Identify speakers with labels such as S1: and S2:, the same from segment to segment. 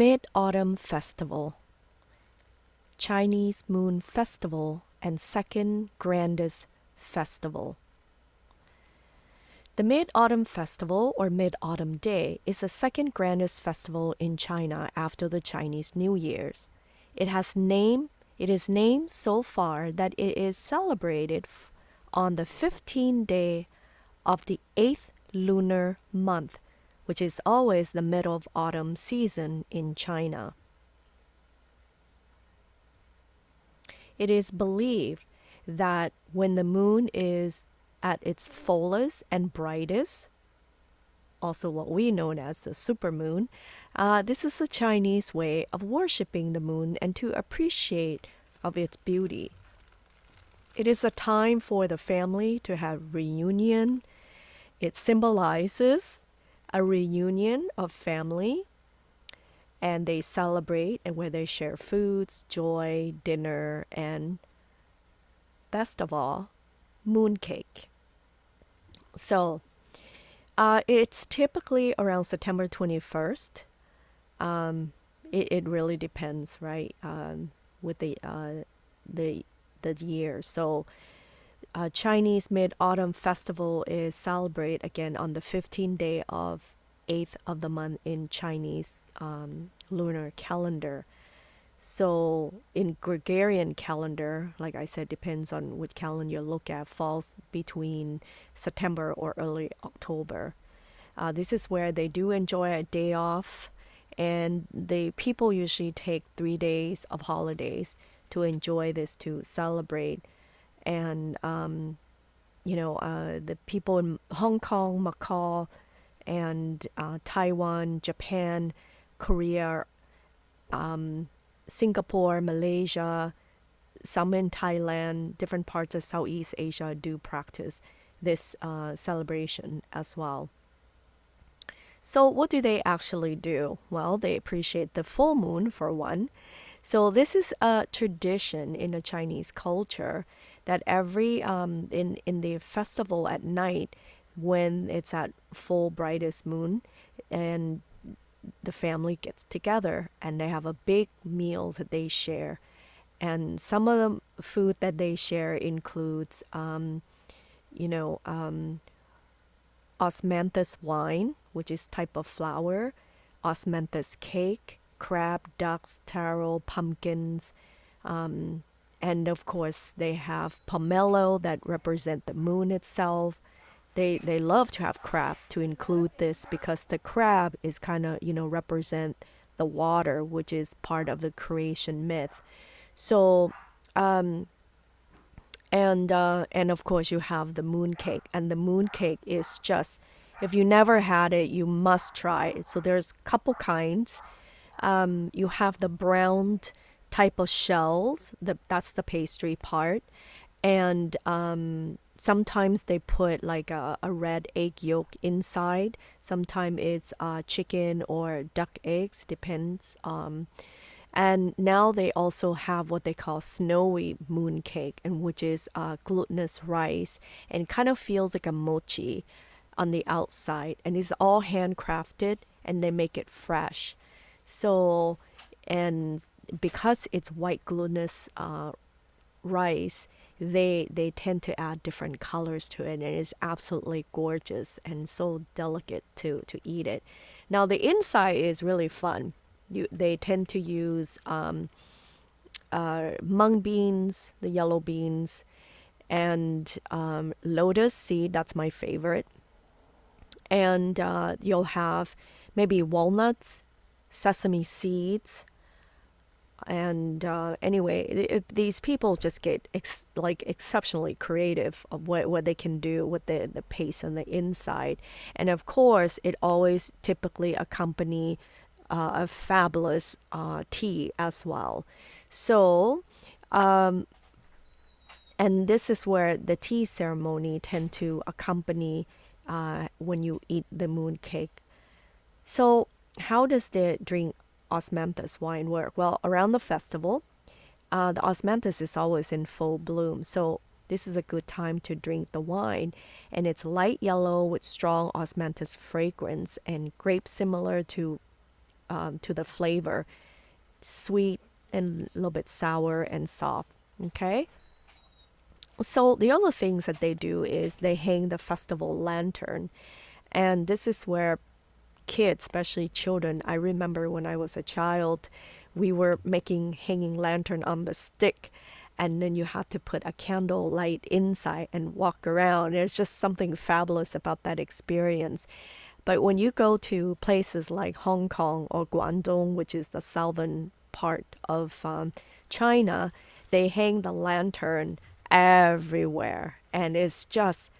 S1: Mid Autumn Festival, Chinese Moon Festival, and second grandest festival. The Mid Autumn Festival, or Mid Autumn Day, is the second grandest festival in China after the Chinese New Year's. It has name. It is named so far that it is celebrated on the 15th day of the eighth lunar month, which is always the middle of autumn season in China. It is believed that when the moon is at its fullest and brightest, also what we know as the supermoon, uh, this is the Chinese way of worshiping the moon and to appreciate of its beauty. It is a time for the family to have reunion. It symbolizes a reunion of family and they celebrate and where they share foods, joy, dinner, and best of all, mooncake. So uh, it's typically around September 21st. Um, it, it really depends, right? Um, with the uh, the the year. So uh, Chinese Mid Autumn Festival is celebrated again on the 15th day of 8th of the month in Chinese um, lunar calendar. So in Gregorian calendar, like I said, depends on which calendar you look at, falls between September or early October. Uh, this is where they do enjoy a day off, and the people usually take three days of holidays to enjoy this, to celebrate, and um, you know uh, the people in Hong Kong, Macau, and uh, Taiwan, Japan, Korea. Um, Singapore, Malaysia, some in Thailand, different parts of Southeast Asia do practice this uh, celebration as well. So, what do they actually do? Well, they appreciate the full moon for one. So, this is a tradition in the Chinese culture that every um, in in the festival at night, when it's at full brightest moon, and the family gets together and they have a big meal that they share. And some of the food that they share includes um, you know um, osmanthus wine which is type of flower osmanthus cake crab ducks taro pumpkins um, and of course they have pomelo that represent the moon itself. They they love to have crab to include this because the crab is kind of you know represent the water which is part of the creation myth. So um and uh, and of course you have the moon cake and the moon cake is just if you never had it you must try it. So there's a couple kinds. Um, you have the browned type of shells the, that's the pastry part. And um, sometimes they put like a, a red egg yolk inside. Sometimes it's uh, chicken or duck eggs depends um, and now they also have what they call snowy moon cake and which is uh, glutinous rice and kind of feels like a mochi on the outside. And it's all handcrafted and they make it fresh. So and because it's white glutinous uh, rice they they tend to add different colors to it and it's absolutely gorgeous and so delicate to to eat it. Now the inside is really fun. You they tend to use um, uh, mung beans the yellow beans and um, lotus seed that's my favorite. And uh, you'll have maybe walnuts sesame seeds and uh, anyway, it, these people just get ex- like exceptionally creative of what, what they can do with the, the paste on the inside. And of course, it always typically accompany uh, a fabulous uh, tea as well. So, um, and this is where the tea ceremony tend to accompany uh, when you eat the moon cake. So, how does the drink osmanthus wine work? Well, around the festival, uh, the osmanthus is always in full bloom. So this is a good time to drink the wine. And it's light yellow with strong osmanthus fragrance and grape similar to um, to the flavor, sweet and a little bit sour and soft. Okay. So the other things that they do is they hang the festival lantern, and this is where kids, especially children, I remember when I was a child, we were making hanging lantern on the stick and then you had to put a candle light inside and walk around. There's just something fabulous about that experience. But when you go to places like Hong Kong or Guangdong, which is the southern part of um, China, they hang the lantern everywhere, and it's just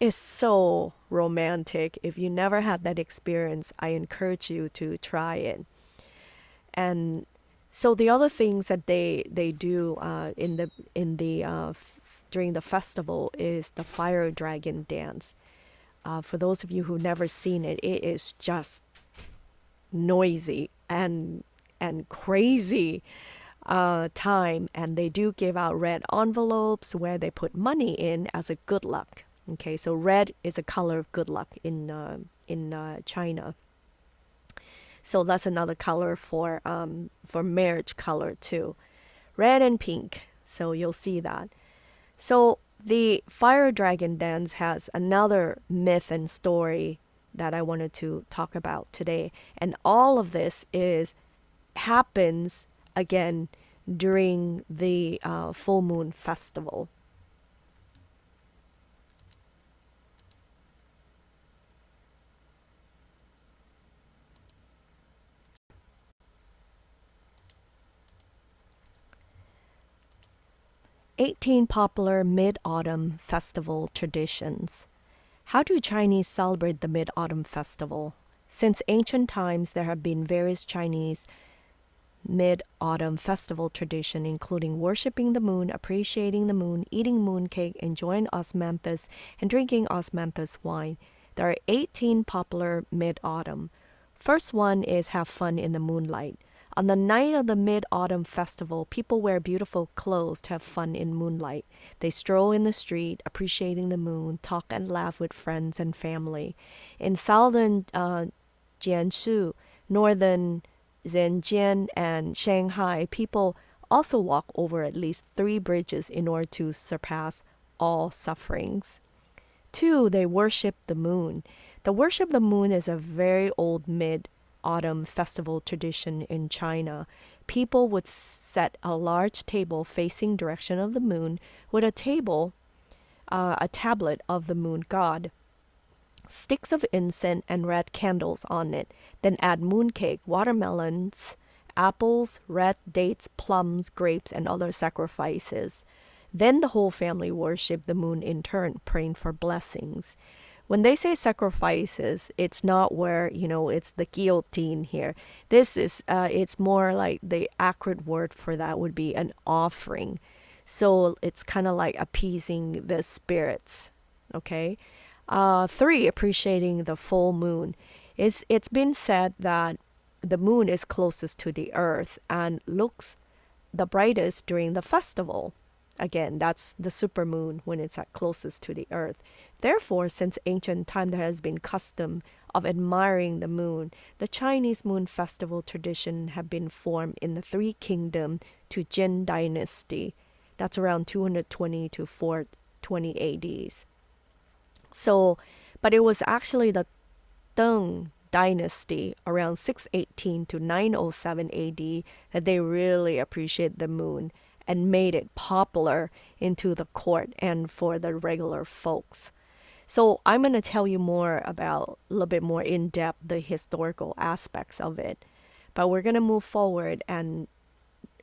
S1: it's so romantic. If you never had that experience, I encourage you to try it. And so the other things that they they do uh, in the in the uh, f- during the festival is the fire dragon dance. Uh, for those of you who never seen it, it is just noisy and and crazy uh, time, and they do give out red envelopes where they put money in as a good luck. Okay, so red is a color of good luck in uh, in uh, China. So that's another color for um, for marriage color too, red and pink. So you'll see that. So the fire dragon dance has another myth and story that I wanted to talk about today, and all of this is happens again during the uh, full moon festival. 18 popular Mid Autumn Festival traditions. How do Chinese celebrate the Mid Autumn Festival? Since ancient times, there have been various Chinese Mid Autumn Festival tradition, including worshiping the moon, appreciating the moon, eating mooncake, enjoying osmanthus, and drinking osmanthus wine. There are 18 popular Mid Autumn. First one is have fun in the moonlight. On the night of the Mid Autumn Festival, people wear beautiful clothes to have fun in moonlight. They stroll in the street, appreciating the moon, talk and laugh with friends and family. In southern uh, Jiangsu, northern Zhejiang, and Shanghai, people also walk over at least three bridges in order to surpass all sufferings. Two, they worship the moon. The worship of the moon is a very old mid autumn festival tradition in China. People would set a large table facing direction of the moon with a table, uh, a tablet of the moon god, sticks of incense and red candles on it. Then add mooncake, watermelons, apples, red dates, plums, grapes, and other sacrifices. Then the whole family worship the moon in turn, praying for blessings when they say sacrifices, it's not where you know it's the guillotine here. This is uh, it's more like the accurate word for that would be an offering. So it's kind of like appeasing the spirits. Okay. Uh, three, appreciating the full moon. It's it's been said that the moon is closest to the earth and looks the brightest during the festival. Again, that's the supermoon when it's at closest to the earth. Therefore, since ancient time there has been custom of admiring the moon, the Chinese moon festival tradition have been formed in the Three Kingdom to Jin dynasty. That's around 220 to 420 ADs. So, but it was actually the Tang dynasty around 618 to 907 AD that they really appreciate the moon and made it popular into the court and for the regular folks. So I'm going to tell you more about a little bit more in depth the historical aspects of it. But we're going to move forward and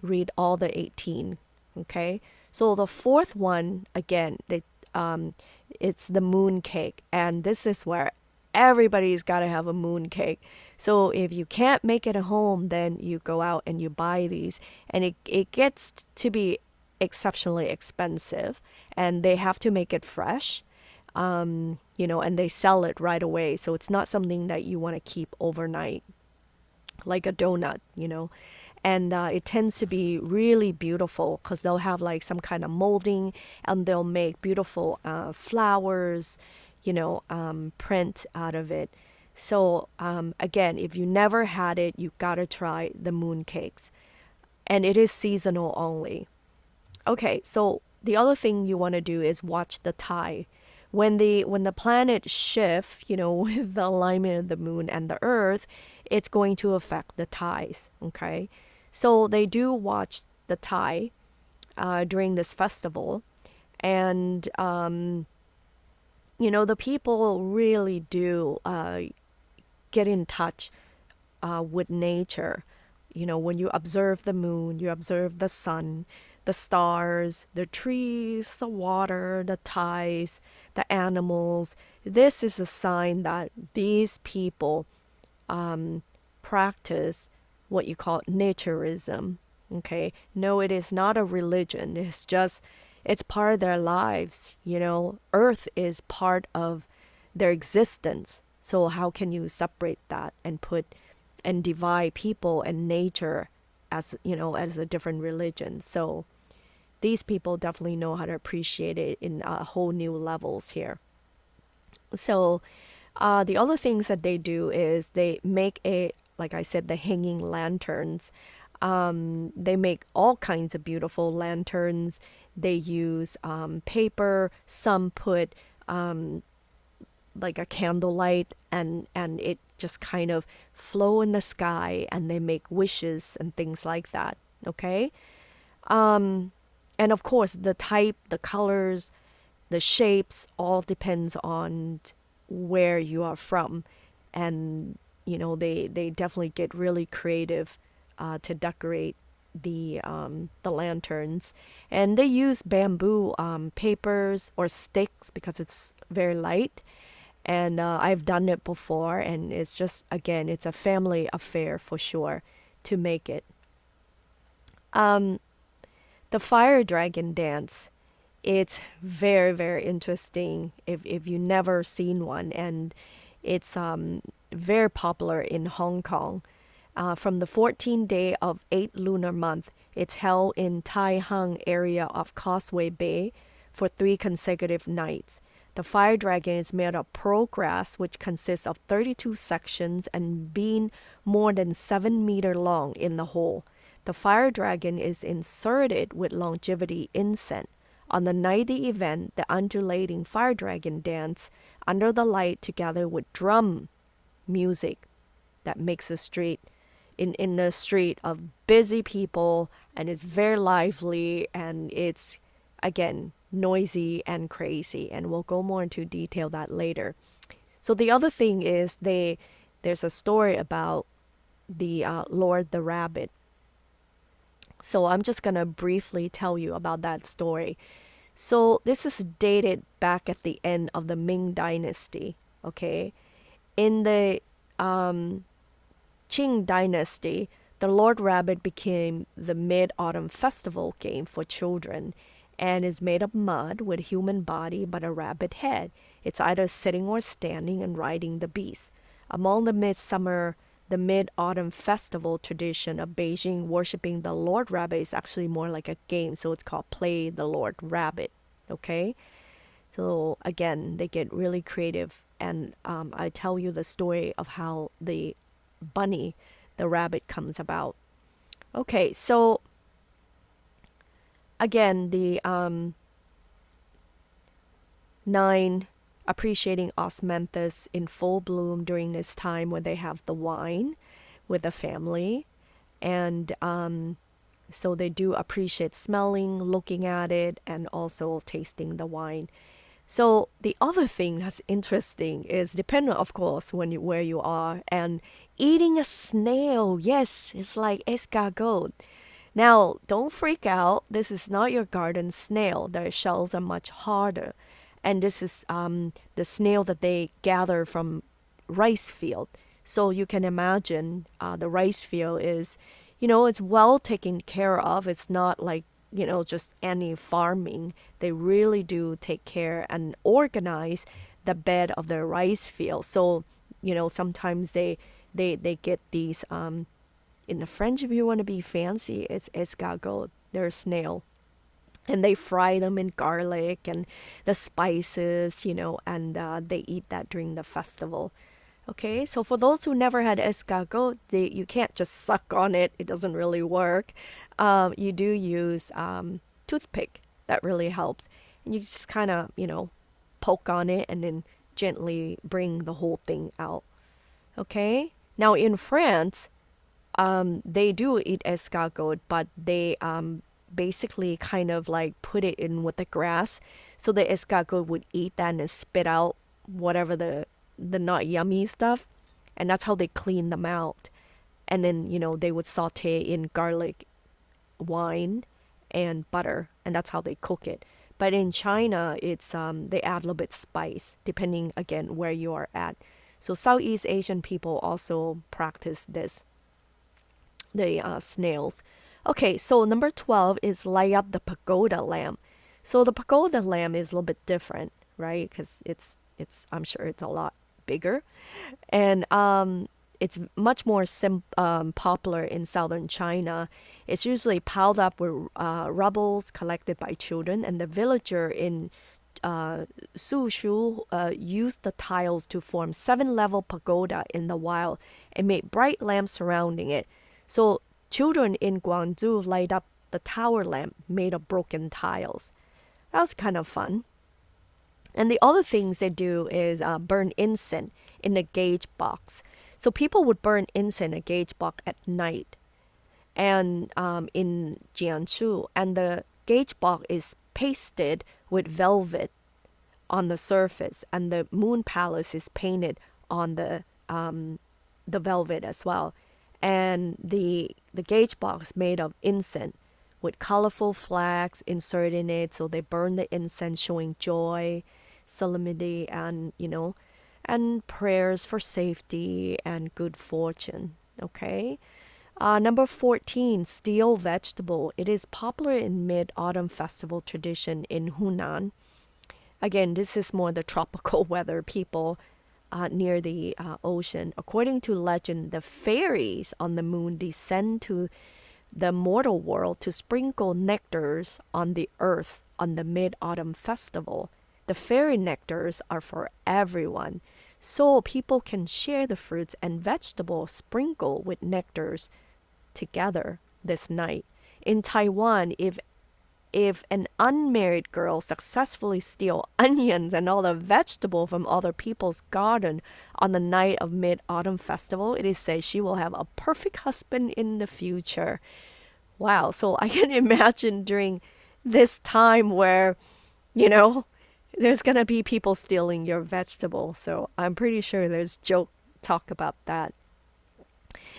S1: read all the 18. Okay. So the fourth one, again, the, um, it's the moon cake. And this is where everybody's got to have a moon cake. So if you can't make it at home, then you go out and you buy these. And it, it gets to be exceptionally expensive. And they have to make it fresh um, you know, and they sell it right away. So it's not something that you want to keep overnight, like a donut, you know. And uh, it tends to be really beautiful because they'll have like some kind of molding and they'll make beautiful uh, flowers, you know, um, print out of it. So um, again, if you never had it, you gotta try the moon cakes, and it is seasonal only. Okay, so the other thing you want to do is watch the tide. When the when the planet shift, you know, with the alignment of the moon and the earth, it's going to affect the tides. Okay, so they do watch the tide uh, during this festival, and um, you know the people really do uh, get in touch uh, with nature. You know, when you observe the moon, you observe the sun, the stars, the trees, the water, the tides, the animals. This is a sign that these people um, practice what you call naturism. Okay, no, it is not a religion. It's just, it's part of their lives. You know, Earth is part of their existence. So, how can you separate that and put and divide people and nature as, you know, as a different religion? So, these people definitely know how to appreciate it in a whole new levels here. So, uh, the other things that they do is they make a, like I said, the hanging lanterns. Um, they make all kinds of beautiful lanterns. They use um, paper. Some put um, like a candlelight, and and it just kind of flow in the sky, and they make wishes and things like that. Okay, um, and of course the type, the colors, the shapes all depends on where you are from, and you know they they definitely get really creative uh, to decorate the um, the lanterns, and they use bamboo um, papers or sticks because it's very light. And uh, I've done it before, and it's just again, it's a family affair for sure to make it. Um, the fire dragon dance, it's very very interesting if if you never seen one, and it's um very popular in Hong Kong. Uh, from the 14th day of 8 lunar month, it's held in Tai Hang area of Causeway Bay for three consecutive nights. The fire dragon is made of pearl grass, which consists of 32 sections and being more than 7 meter long in the whole. The fire dragon is inserted with longevity incense. On the night of the event, the undulating fire dragon dance under the light together with drum music that makes the street in in the street of busy people and it's very lively and it's again noisy and crazy and we'll go more into detail that later. So the other thing is they there's a story about the uh, lord the rabbit. So i'm just going to briefly tell you about that story. So this is dated back at the end of the ming dynasty okay? In the um, Qing dynasty, the Lord Rabbit became the mid autumn festival game for children and is made of mud with human body but a rabbit head. It's either sitting or standing and riding the beast. Among the midsummer, the mid autumn festival tradition of Beijing worshiping the Lord Rabbit is actually more like a game, so it's called Play the Lord Rabbit. Okay? So again, they get really creative and um, I tell you the story of how the bunny, the rabbit, comes about. Okay, so again, the um, nine appreciating osmanthus in full bloom during this time when they have the wine with the family, and um, so they do appreciate smelling, looking at it, and also tasting the wine. So the other thing that's interesting is depending, of course, when you, where you are, and eating a snail. Yes, it's like escargot. Now, don't freak out. This is not your garden snail. Their shells are much harder, and this is um, the snail that they gather from rice field. So you can imagine uh, the rice field is, you know, it's well taken care of. It's not like you know, just any farming. They really do take care and organize the bed of their rice field. So, you know, sometimes they they they get these um in the French if you want to be fancy, it's escargot. They're snail. And they fry them in garlic and the spices, you know, and uh, they eat that during the festival. Okay, so for those who never had escargot, they, you can't just suck on it. It doesn't really work. Um, you do use um, toothpick. That really helps. And you just kind of, you know, poke on it and then gently bring the whole thing out. Okay? Now in France, um, they do eat escargot, but they um, basically kind of like put it in with the grass. So the escargot would eat that and spit out whatever the the not yummy stuff, and that's how they clean them out. And then you know they would saute in garlic, wine, and butter, and that's how they cook it. But in China, it's um, they add a little bit spice depending again where you are at. So Southeast Asian people also practice this. The uh, snails. Okay, so number 12 is light up the pagoda lamp. So the pagoda lamp is a little bit different, right? Because it's it's I'm sure it's a lot bigger, and um, it's much more sim- um, popular in southern China. It's usually piled up with uh, rubbles collected by children, and the villager in uh, Shu uh, used the tiles to form seven-level pagoda in the wild and made bright lamps surrounding it. So children in Guangzhou light up the tower lamp made of broken tiles. That was kind of fun. And the other things they do is uh, burn incense in the gauge box. So people would burn incense in a gauge box at night, and um, in Jiangsu, and the gauge box is pasted with velvet on the surface, and the moon palace is painted on the um, the velvet as well, and the the gauge box made of incense with colorful flags inserted in it. So they burn the incense, showing joy, solemnity, and you know, and prayers for safety and good fortune. Okay. Uh, number 14, steal vegetable. It is popular in mid autumn festival tradition in Hunan. Again, this is more the tropical weather people uh, near the uh, ocean. According to legend, the fairies on the moon descend to the mortal world to sprinkle nectars on the earth on the mid autumn festival. The fairy nectars are for everyone, so people can share the fruits and vegetables sprinkled with nectars together this night. In Taiwan, if if an unmarried girl successfully steal onions and all the vegetable from other people's garden on the night of mid-autumn festival it is said she will have a perfect husband in the future. Wow. So i can imagine during this time where you know there's gonna be people stealing your vegetable. So i'm pretty sure there's joke talk about that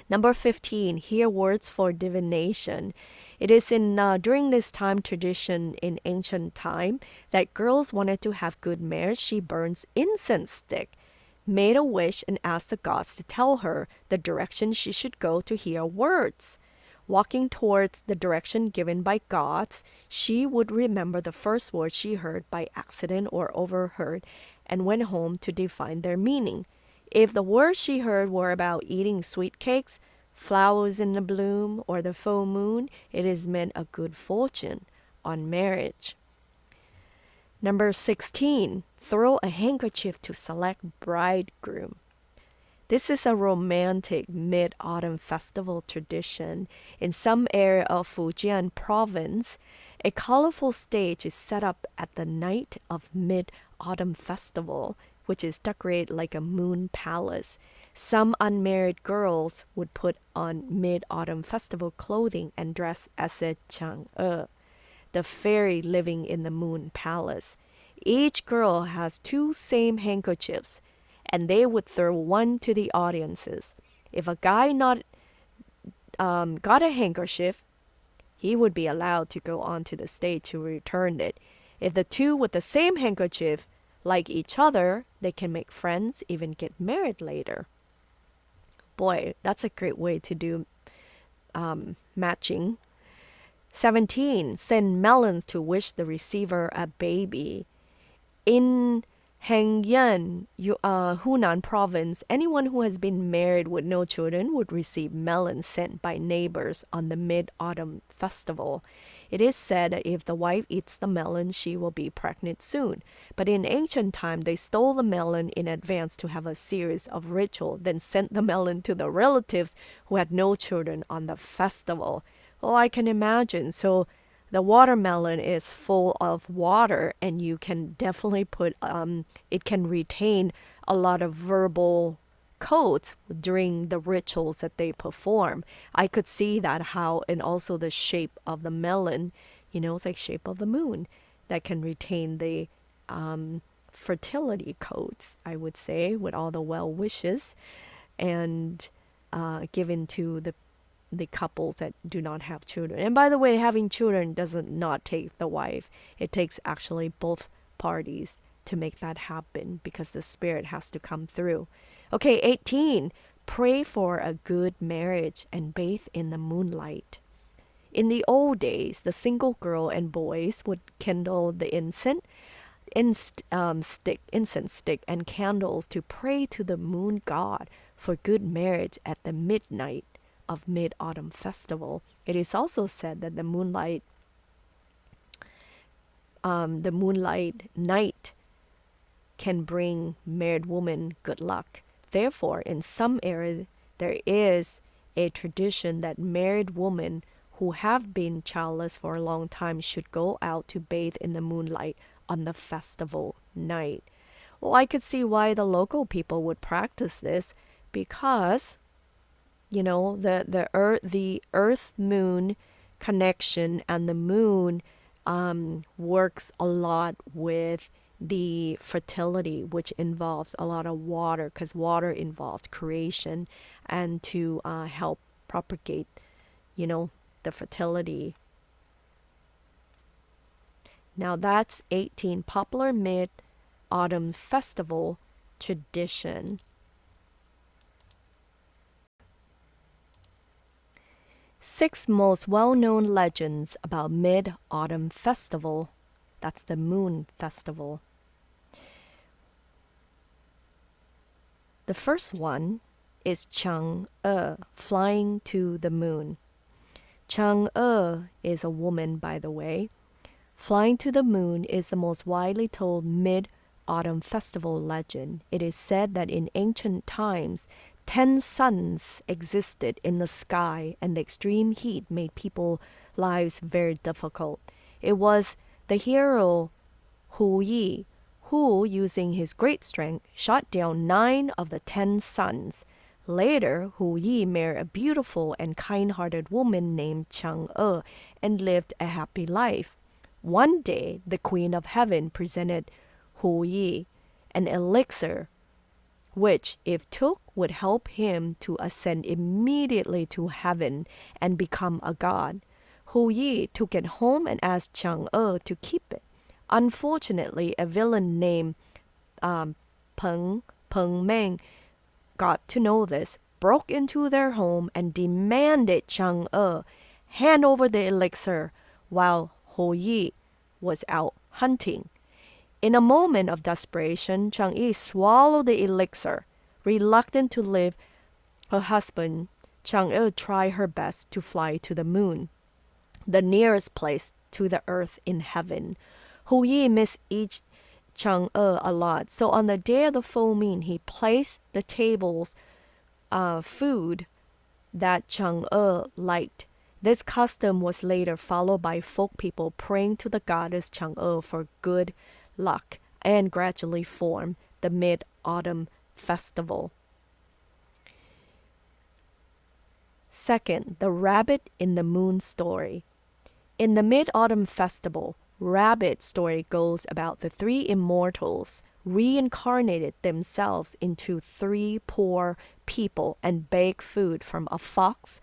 S1: Number 15, hear words for divination. It is in uh, during this time tradition in ancient time that girls wanted to have good marriage. She burns incense stick, made a wish, and asked the gods to tell her the direction she should go to hear words. Walking towards the direction given by gods, she would remember the first words she heard by accident or overheard and went home to define their meaning. If the words she heard were about eating sweet cakes, flowers in the bloom, or the full moon, it is meant a good fortune on marriage. Number 16, throw a handkerchief to select bridegroom. This is a romantic mid autumn festival tradition. In some area of Fujian province, a colorful stage is set up at the night of mid autumn festival which is decorated like a moon palace. Some unmarried girls would put on mid autumn festival clothing and dress as a Chang'e, the fairy living in the moon palace. Each girl has two same handkerchiefs, and they would throw one to the audiences. If a guy not um, got a handkerchief, he would be allowed to go onto the stage to return it. If the two with the same handkerchief like each other, they can make friends, even get married later. Boy, that's a great way to do um, matching. 17. Send melons to wish the receiver a baby. In Hengyang, uh, Hunan province, anyone who has been married with no children would receive melons sent by neighbors on the mid autumn festival. It is said that if the wife eats the melon, she will be pregnant soon. But in ancient time, they stole the melon in advance to have a series of ritual, then sent the melon to the relatives who had no children on the festival. Well, I can imagine. So the watermelon is full of water and you can definitely put um, it can retain a lot of verbal codes during the rituals that they perform i could see that how and also the shape of the melon you know it's like shape of the moon that can retain the um, fertility codes i would say with all the well wishes and uh, given to the the couples that do not have children. And by the way, having children doesn't not take the wife. It takes actually both parties to make that happen because the spirit has to come through. Okay, 18. Pray for a good marriage and bathe in the moonlight. In the old days, the single girl and boys would kindle the incense, inst, um, stick, incense stick, and candles to pray to the moon god for good marriage at the midnight of Mid Autumn Festival. It is also said that the moonlight, um, the moonlight night, can bring married women good luck. Therefore, in some areas, there is a tradition that married women who have been childless for a long time should go out to bathe in the moonlight on the festival night. Well, I could see why the local people would practice this because you know the the earth the earth moon connection and the moon um, works a lot with the fertility which involves a lot of water because water involves creation and to uh, help propagate you know the fertility now that's 18 popular mid autumn festival tradition Six most well known legends about Mid Autumn Festival. That's the Moon Festival. The first one is Chang'e, flying to the moon. Chang'e is a woman, by the way. Flying to the moon is the most widely told mid autumn festival legend. It is said that in ancient times, Ten suns existed in the sky, and the extreme heat made people's lives very difficult. It was the hero Hu Yi who, using his great strength, shot down nine of the ten sons. Later, Hu Yi married a beautiful and kind hearted woman named Chang Chang'e and lived a happy life. One day, the Queen of Heaven presented Hu Yi an elixir which, if took, would help him to ascend immediately to heaven and become a god. Hu Yi took it home and asked Chang Chang'e to keep it. Unfortunately, a villain named um, Peng Peng Meng got to know this, broke into their home, and demanded Chang'e hand over the elixir while Hu Yi was out hunting. In a moment of desperation, Chang'e swallowed the elixir. Reluctant to leave her husband, Chang'e tried her best to fly to the moon, the nearest place to the earth in heaven. Hu Yi missed each Chang'e a lot, so on the day of the full moon, he placed the tables uh, food that Chang'e liked. This custom was later followed by folk people praying to the goddess Chang'e for good luck and gradually form the Mid Autumn Festival. Second, the Rabbit in the Moon story. In the Mid Autumn Festival, Rabbit story goes about the three immortals reincarnated themselves into three poor people and begged food from a fox,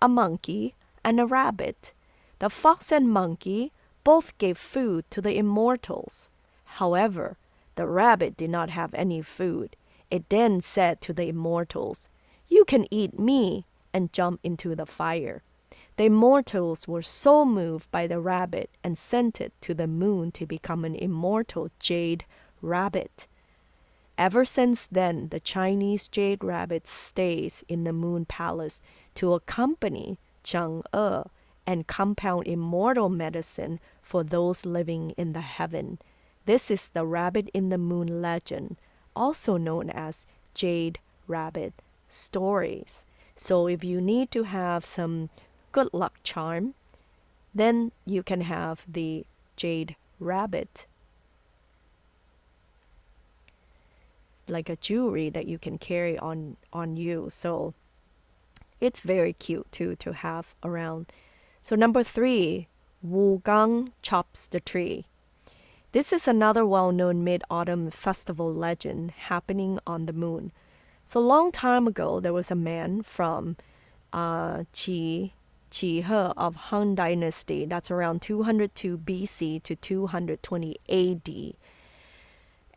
S1: a monkey, and a rabbit. The fox and monkey both gave food to the immortals. However, the rabbit did not have any food. It then said to the immortals, You can eat me, and jump into the fire. The immortals were so moved by the rabbit and sent it to the moon to become an immortal jade rabbit. Ever since then, the Chinese jade rabbit stays in the moon palace to accompany Chang'e and compound immortal medicine for those living in the heaven. This is the rabbit in the moon legend, also known as jade rabbit stories. So if you need to have some good luck charm, then you can have the jade rabbit like a jewelry that you can carry on on you. So it's very cute too to have around. So number three, Wu Gang chops the tree. This is another well-known mid-autumn festival legend happening on the moon. So long time ago, there was a man from uh, Qi Qi He of Han Dynasty. That's around 202 BC to 220 AD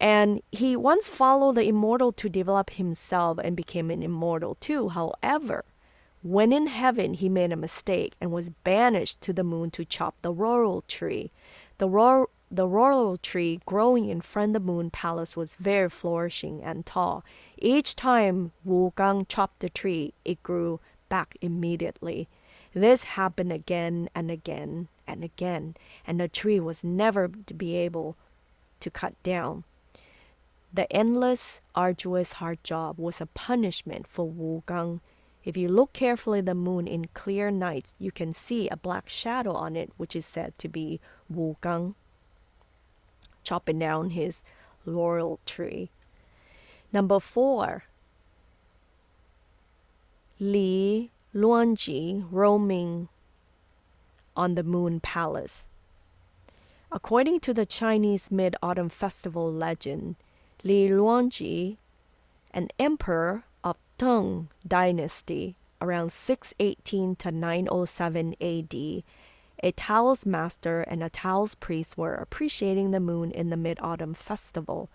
S1: and he once followed the immortal to develop himself and became an immortal too. However, when in heaven, he made a mistake and was banished to the moon to chop the laurel tree. The laurel, the laurel tree growing in front of the moon palace was very flourishing and tall. Each time Wu Gang chopped the tree, it grew back immediately. This happened again and again and again, and the tree was never to be able to cut down. The endless, arduous, hard job was a punishment for Wu Gang. If you look carefully at the moon in clear nights, you can see a black shadow on it, which is said to be Wu Gang chopping down his laurel tree. Number four, Li Luanji roaming on the moon palace. According to the Chinese Mid Autumn Festival legend, Li Luanji, an emperor of Tang dynasty around 618 to 907 AD, a Taoist master and a Taoist priest were appreciating the moon in the mid autumn festival.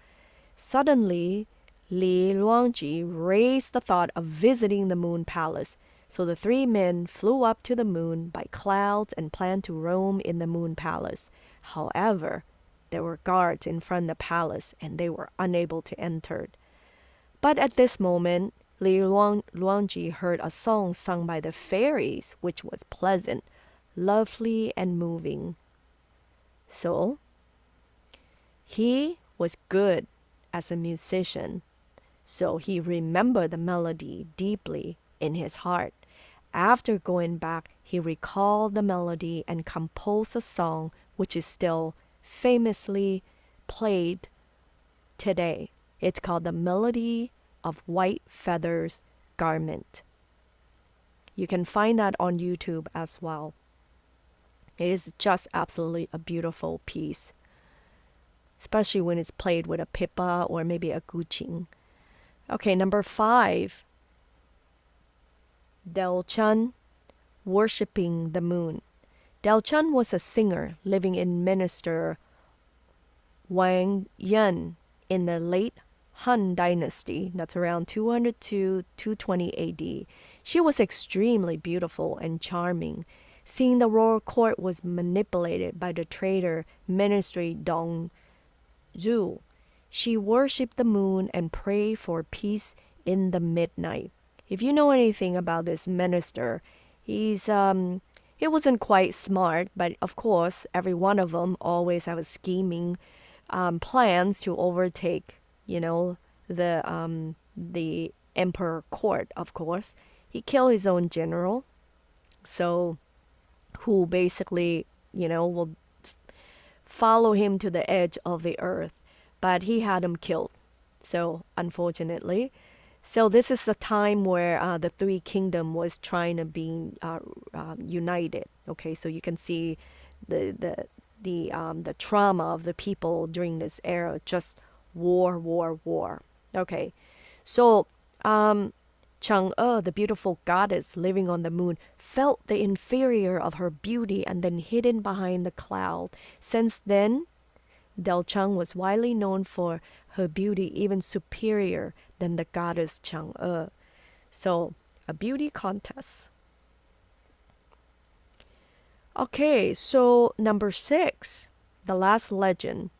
S1: Suddenly, Li Luanji raised the thought of visiting the moon palace, so the three men flew up to the moon by clouds and planned to roam in the moon palace. However, there were guards in front of the palace, and they were unable to enter. But at this moment, Li Luang, Luangji heard a song sung by the fairies, which was pleasant, lovely, and moving. So, he was good as a musician, so he remembered the melody deeply in his heart. After going back, he recalled the melody and composed a song which is still famously played today. It's called The Melody of White Feathers Garment. You can find that on YouTube as well. It is just absolutely a beautiful piece, especially when it's played with a pipa or maybe a guqin. Okay, number five, Del Chun worshiping the moon. Del Chun was a singer living in Minister Wang Yun in the late Han Dynasty, that's around 202 220 AD. She was extremely beautiful and charming. Seeing the royal court was manipulated by the traitor ministry Dong Zhuo, she worshipped the moon and prayed for peace in the midnight. If you know anything about this minister, he's um he wasn't quite smart, but of course, every one of them always have scheming um, plans to overtake, you know, the um, the emperor court. Of course, he killed his own general, so who basically, you know, will follow him to the edge of the earth, but he had him killed. So unfortunately, so this is the time where uh, the three kingdom was trying to be uh, uh, united. Okay, so you can see the the the um, the trauma of the people during this era, just war, war, war. Okay, so um, Chang'e, the beautiful goddess living on the moon, felt the inferior of her beauty and then hidden behind the cloud. Since then, Del Chang was widely known for her beauty, even superior than the goddess Chang'e. So, a beauty contest. Okay, so number six, the last legend.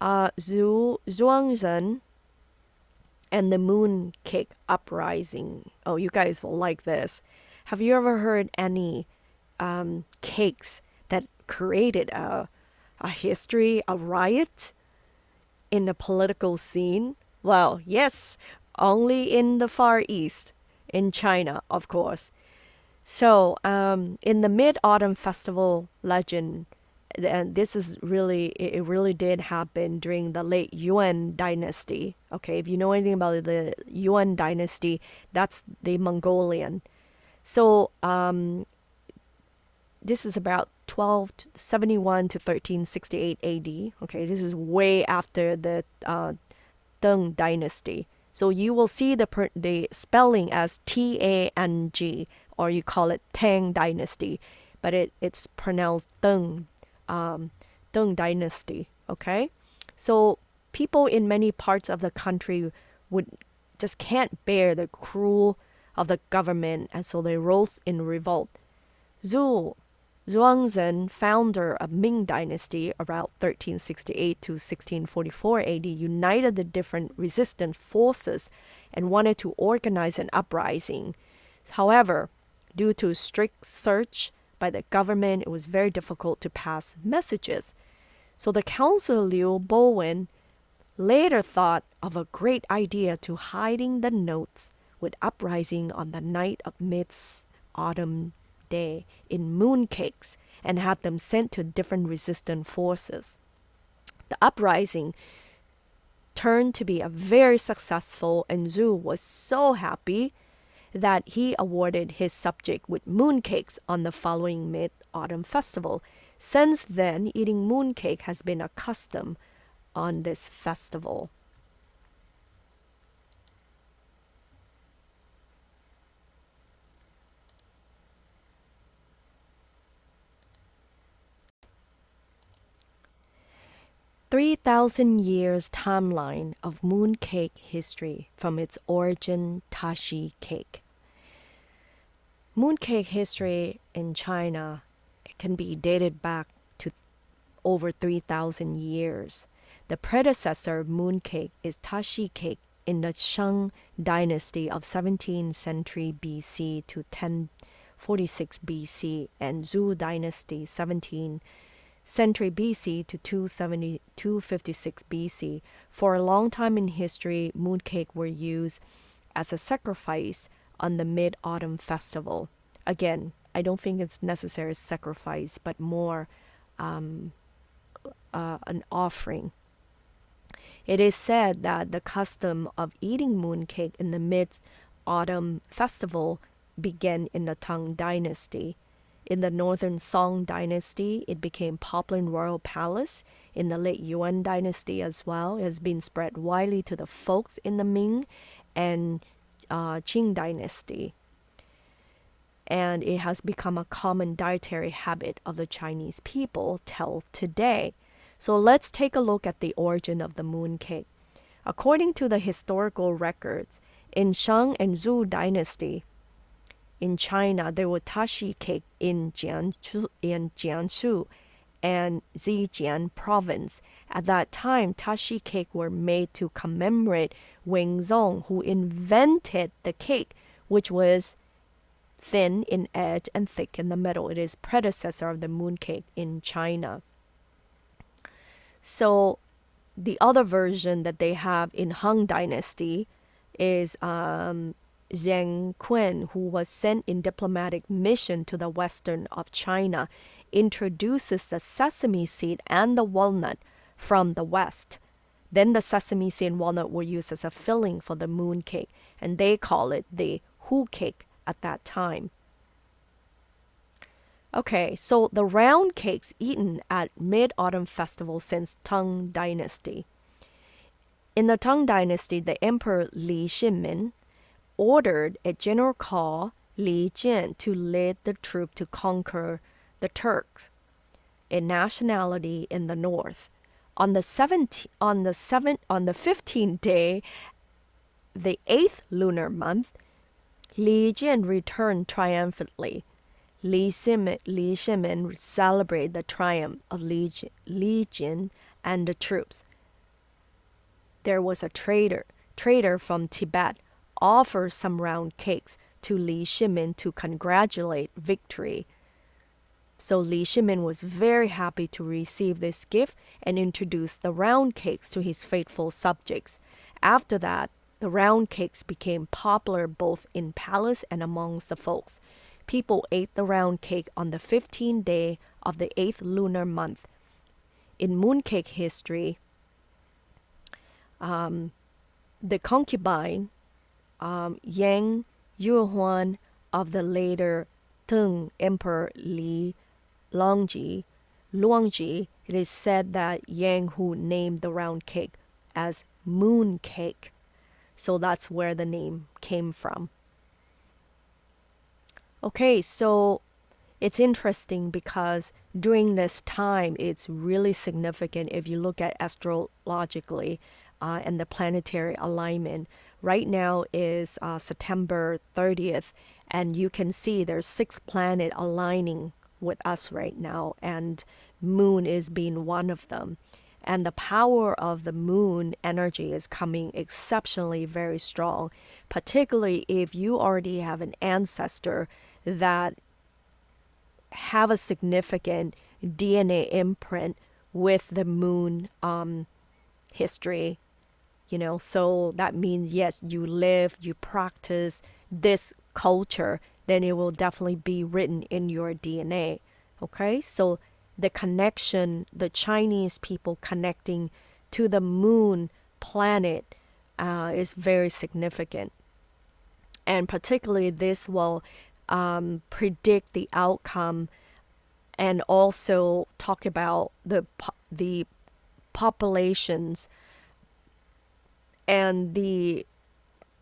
S1: uh, Zhu Zhuangzhen and the moon cake uprising. Oh, you guys will like this. Have you ever heard any um, cakes that created a, a history, a riot in the political scene? Well, yes, only in the Far East, in China, of course. So, um, in the Mid Autumn Festival legend, and this is really it really did happen during the late Yuan dynasty. Okay, if you know anything about the Yuan dynasty, that's the Mongolian. So um, this is about 1271 to 1368 AD. Okay, this is way after the uh, Tang dynasty. So you will see the per- the spelling as T A N G, or you call it Tang dynasty, but it, it's pronounced Tang um, Tang dynasty. Okay, so people in many parts of the country would just can't bear the cruel of the government, and so they rose in revolt. Zhu Zhuangzhen, founder of Ming Dynasty around 1368 to 1644 AD, united the different resistance forces and wanted to organize an uprising. However, due to strict search by the government, it was very difficult to pass messages. So the Council Liu Bowen later thought of a great idea to hiding the notes with uprising on the night of mid autumn day in mooncakes and had them sent to different resistant forces. The uprising turned to be a very successful and Zhu was so happy that he awarded his subject with mooncakes on the following mid autumn festival. Since then, eating mooncake has been a custom on this festival. Three thousand years timeline of mooncake history from its origin tashi cake. Mooncake history in China can be dated back to over 3,000 years. The predecessor mooncake is tashi cake in the Shang dynasty of 17th century BC to 1046 BC and Zhou dynasty 17th century BC to 270, 256 BC. For a long time in history, mooncake were used as a sacrifice on the Mid Autumn Festival. Again, I don't think it's necessary sacrifice, but more um, uh, an offering. It is said that the custom of eating mooncake in the mid autumn festival began in the Tang Dynasty. In the northern Song Dynasty, it became popular in royal palace. In the late Yuan Dynasty as well, it has been spread widely to the folks in the Ming and uh, Qing Dynasty and it has become a common dietary habit of the Chinese people till today. So let's take a look at the origin of the mooncake. According to the historical records, in Shang and Zhou dynasty, in China, there were tashi cake in Jiangsu, in Jiangsu and Zhejiang province. At that time, tashi cake were made to commemorate Wen Zhong, who invented the cake, which was thin in edge and thick in the middle. It is predecessor of the mooncake in China. So the other version that they have in Han Dynasty is um, Zheng Kun, who was sent in diplomatic mission to the western of China, introduces the sesame seed and the walnut from the west. Then the sesame seed and walnut were used as a filling for the mooncake, and they call it the hu cake at that time. Okay, so the round cakes eaten at Mid Autumn Festival since Tang Dynasty. In the Tang Dynasty, the Emperor Li Shimin ordered a general called Li Jin to lead the troop to conquer the Turks, a nationality in the north. On the 17th, on the 7th, on the 15th day, the 8th lunar month, Li Jin returned triumphantly. Li Shimin, Li Shimin celebrated the triumph of Li Jin, Li Jin and the troops. there was a trader trader from Tibet offered some round cakes to Li Shimin to congratulate victory. So Li Shimin was very happy to receive this gift and introduced the round cakes to his faithful subjects. After that, the round cakes became popular both in palace and amongst the folks. People ate the round cake on the 15th day of the 8th lunar month. In mooncake history, um, the concubine um, Yang Yuhuan of the later Tang Emperor Li Longji, Luangji, it is said that Yang Hu named the round cake as moon cake. So that's where the name came from. Okay, so it's interesting because during this time, it's really significant if you look at astrologically uh, and the planetary alignment. Right now is uh, September 30th, and you can see there's six planets aligning with us right now, and Moon is being one of them. And the power of the moon energy is coming exceptionally very strong, particularly if you already have an ancestor that have a significant DNA imprint with the moon um, history you know so that means yes you live you practice this culture then it will definitely be written in your dna okay? So the connection the chinese people connecting to the moon planet uh, is very significant. And particularly this will um, predict the outcome and also talk about the the populations and the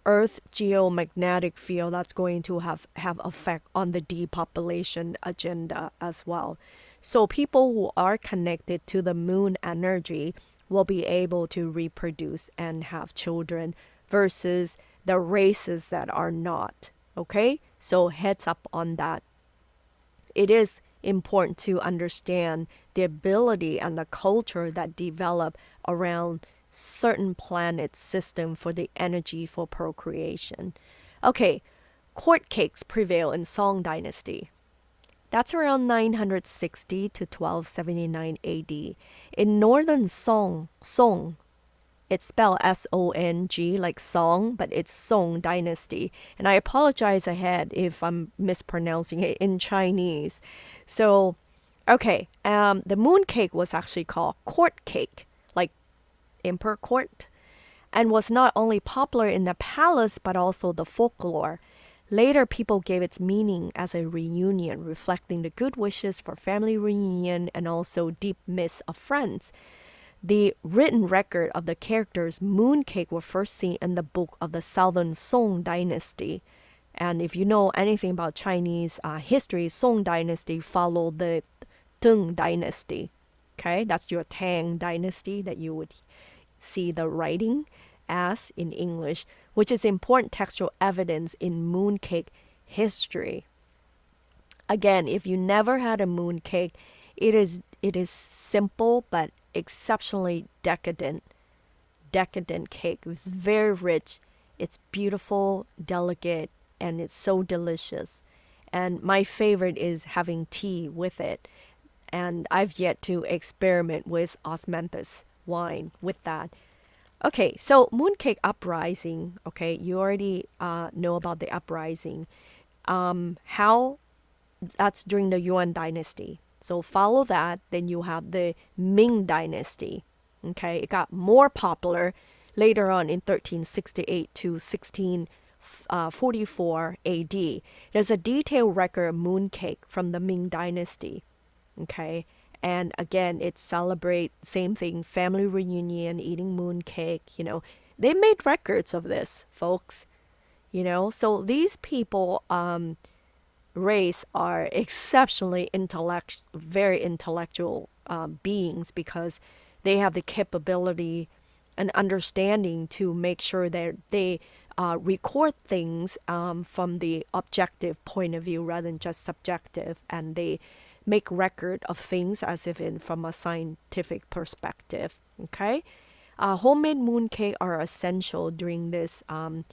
S1: earth geomagnetic field that's going to have have effect on the depopulation agenda as well. So people who are connected to the moon energy will be able to reproduce and have children versus the races that are not okay? So heads up on that. It is important to understand the ability and the culture that develop around certain planet system for the energy for procreation. Okay, court cakes prevail in Song Dynasty. That's around 960 to 1279 AD. In northern Song, Song, it's spelled S O N G like song, but it's Song Dynasty. And I apologize ahead if I'm mispronouncing it in Chinese. So, okay, um, the moon cake was actually called court cake emperor court and was not only popular in the palace but also the folklore. Later, people gave its meaning as a reunion, reflecting the good wishes for family reunion and also deep miss of friends. The written record of the characters mooncake were first seen in the book of the Southern Song Dynasty. And if you know anything about Chinese uh, history, Song Dynasty followed the Tang Dynasty. Okay, that's your Tang Dynasty that you would see the writing as in English, which is important textual evidence in mooncake history. Again, if you never had a mooncake, it is it is simple but exceptionally decadent. Decadent cake. It's very rich. It's beautiful, delicate, and it's so delicious. And my favorite is having tea with it. And I've yet to experiment with osmanthus wine with that. Okay, so mooncake uprising. Okay, you already uh, know about the uprising. Um, how that's during the Yuan dynasty. So follow that. Then you have the Ming dynasty. Okay, it got more popular later on in 1368 to 1644 AD. There's a detailed record of mooncake from the Ming dynasty. Okay, and again it celebrate same thing family reunion eating moon cake you know. They made records of this folks you know. So these people um race are exceptionally intellect very intellectual um, beings because they have the capability and understanding to make sure that they uh, record things um, from the objective point of view rather than just subjective. And they make record of things as if in from a scientific perspective. Okay. Uh, homemade mooncake are essential during this um,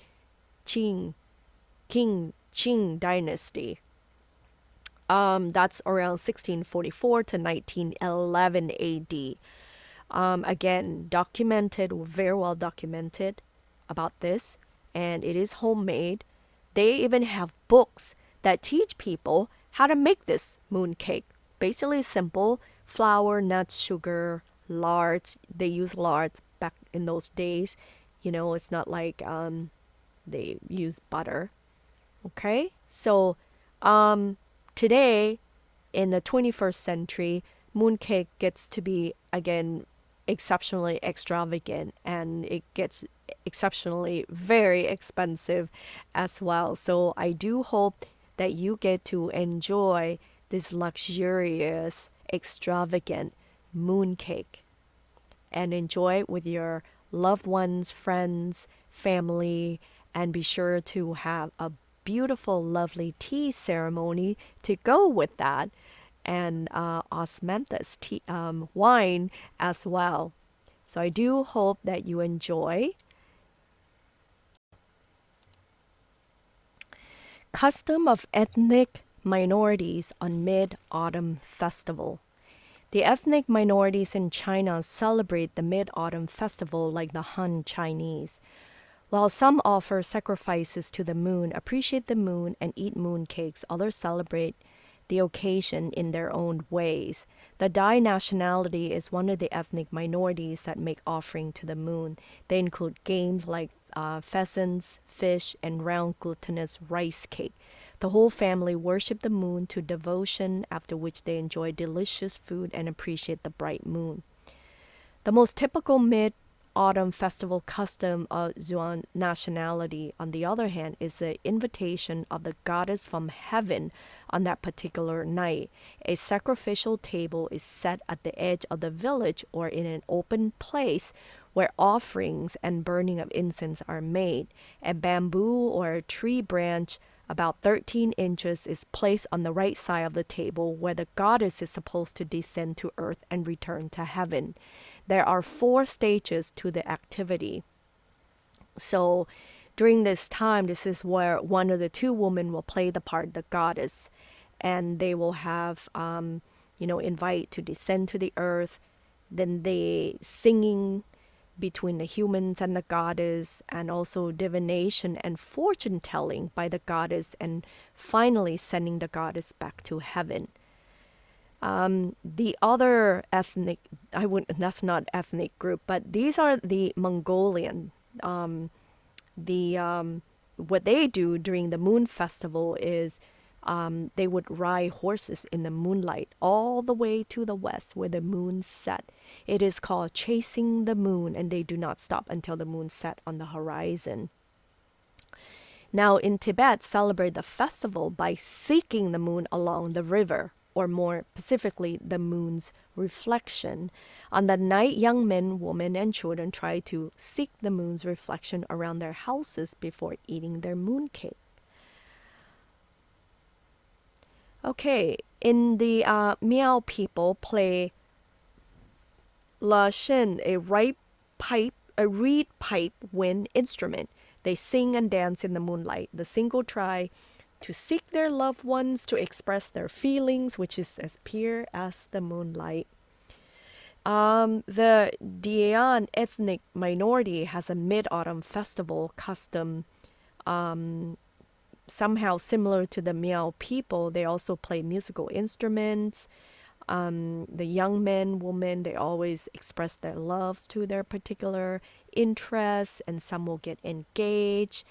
S1: Qing, King Qing dynasty. Um, that's around 1644 to 1911 AD. Um, again, documented, very well documented about this, and it is homemade. They even have books that teach people how to make this moon cake. Basically, simple flour, nuts, sugar, lard. They use lard back in those days. You know, it's not like um, they use butter. Okay, so um, today in the 21st century, mooncake gets to be again exceptionally extravagant and it gets exceptionally very expensive as well. So I do hope that you get to enjoy this luxurious, extravagant mooncake and enjoy it with your loved ones, friends, family, and be sure to have a beautiful, lovely tea ceremony to go with that and uh, osmanthus tea, um, wine as well. So I do hope that you enjoy. Custom of ethnic minorities on Mid Autumn Festival. The ethnic minorities in China celebrate the Mid Autumn Festival like the Han Chinese. While some offer sacrifices to the moon, appreciate the moon, and eat moon cakes, others celebrate the occasion in their own ways. The Dai nationality is one of the ethnic minorities that make offering to the moon. They include games like uh, pheasants, fish, and round glutinous rice cake. The whole family worship the moon to devotion, after which they enjoy delicious food and appreciate the bright moon. The most typical mid autumn festival custom of Zhuang nationality, on the other hand, is the invitation of the goddess from heaven on that particular night. A sacrificial table is set at the edge of the village or in an open place where offerings and burning of incense are made. A bamboo or a tree branch about 13 inches is placed on the right side of the table where the goddess is supposed to descend to earth and return to heaven there are four stages to the activity. So during this time, this is where one of the two women will play the part, the goddess, and they will have, um, you know, invite to descend to the earth. Then they singing between the humans and the goddess, and also divination and fortune telling by the goddess, and finally sending the goddess back to heaven. Um, the other ethnic, I wouldn't, that's not ethnic group, but these are the Mongolian. Um, the um, what they do during the moon festival is um, they would ride horses in the moonlight all the way to the west where the moon set. It is called chasing the moon, and they do not stop until the moon set on the horizon. Now in Tibet, celebrate the festival by seeking the moon along the river or more specifically, the moon's reflection. On the night, young men, women, and children try to seek the moon's reflection around their houses before eating their mooncake. Okay, in the uh, Miao people play lusheng, a right pipe, a reed pipe wind instrument. They sing and dance in the moonlight. The single try to seek their loved ones, to express their feelings, which is as pure as the moonlight. Um, the Dian ethnic minority has a mid autumn festival custom. Um, somehow similar to the Miao people, they also play musical instruments. Um, the young men, women, they always express their loves to their particular interests, and some will get engaged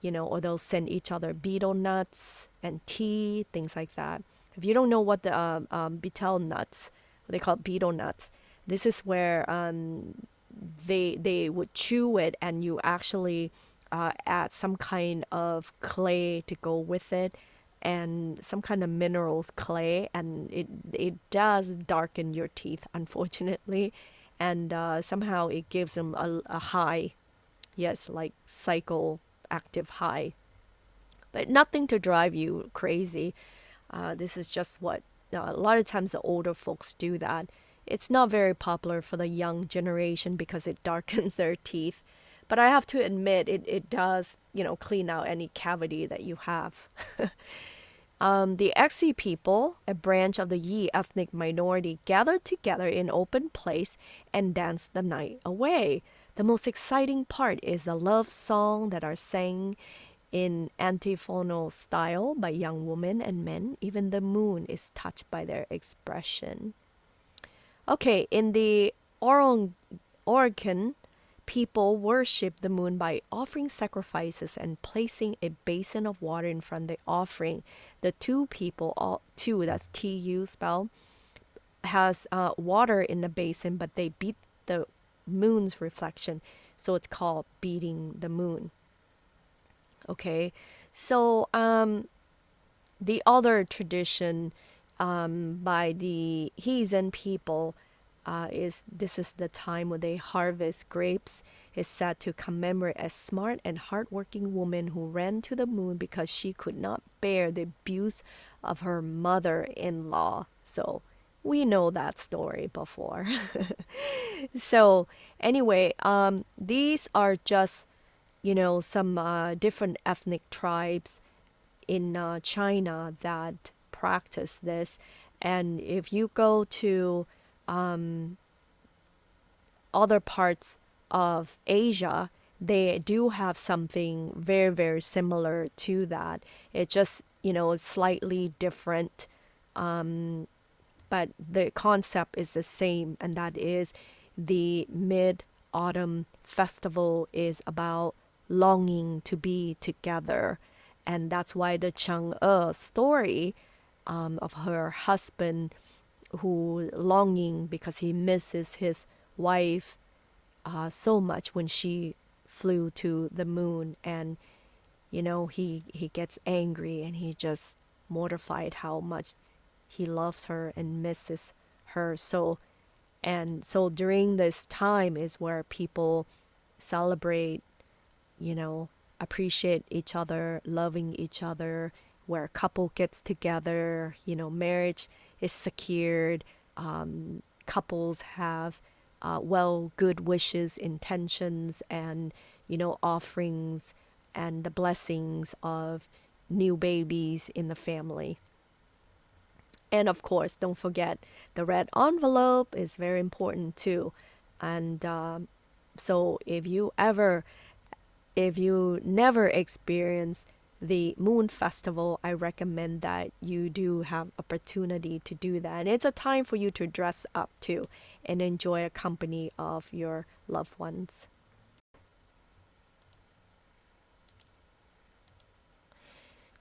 S1: you know, or they'll send each other betel nuts and tea, things like that. If you don't know what the um, um, betel nuts, they call it betel nuts, this is where um, they they would chew it, and you actually uh, add some kind of clay to go with it, and some kind of minerals clay, and it it does darken your teeth, unfortunately, and uh, somehow it gives them a, a high, yes, like cycle active high, but nothing to drive you crazy. Uh, this is just what uh, a lot of times the older folks do that. it's not very popular for the young generation because it darkens their teeth. But I have to admit, it, it does, you know, clean out any cavity that you have. um, the Exi people, a branch of the Yi ethnic minority, gathered together in open place and danced the night away. The most exciting part is the love song that are sang in antiphonal style by young women and men. Even the moon is touched by their expression. Okay, in the Oron- Oregon, people worship the moon by offering sacrifices and placing a basin of water in front of the offering. The two people, all two, that's T U spell, has uh, water in the basin, but they beat the moon's reflection, so it's called beating the moon. Okay, so um, the other tradition um, by the heathen people uh, is this is the time when they harvest grapes. Is said to commemorate a smart and hardworking woman who ran to the moon because she could not bear the abuse of her mother-in-law. So we know that story before. so anyway, um, these are just you know some uh, different ethnic tribes in uh, China that practice this, and if you go to um, other parts of Asia, they do have something very very similar to that. It just you know slightly different. Um, but the concept is the same, and that is the mid autumn festival is about longing to be together. And that's why the Chang'e story um, of her husband who longing because he misses his wife uh, so much when she flew to the moon and you know he he gets angry and he just mortified how much he loves her and misses her. So and so during this time is where people celebrate you know appreciate each other loving each other where a couple gets together you know marriage is secured um, couples have uh, well good wishes intentions and you know offerings and the blessings of new babies in the family and of course, don't forget the red envelope is very important too. And um, so if you ever, if you never experience the moon festival, I recommend that you do have opportunity to do that. And it's a time for you to dress up too and enjoy a company of your loved ones.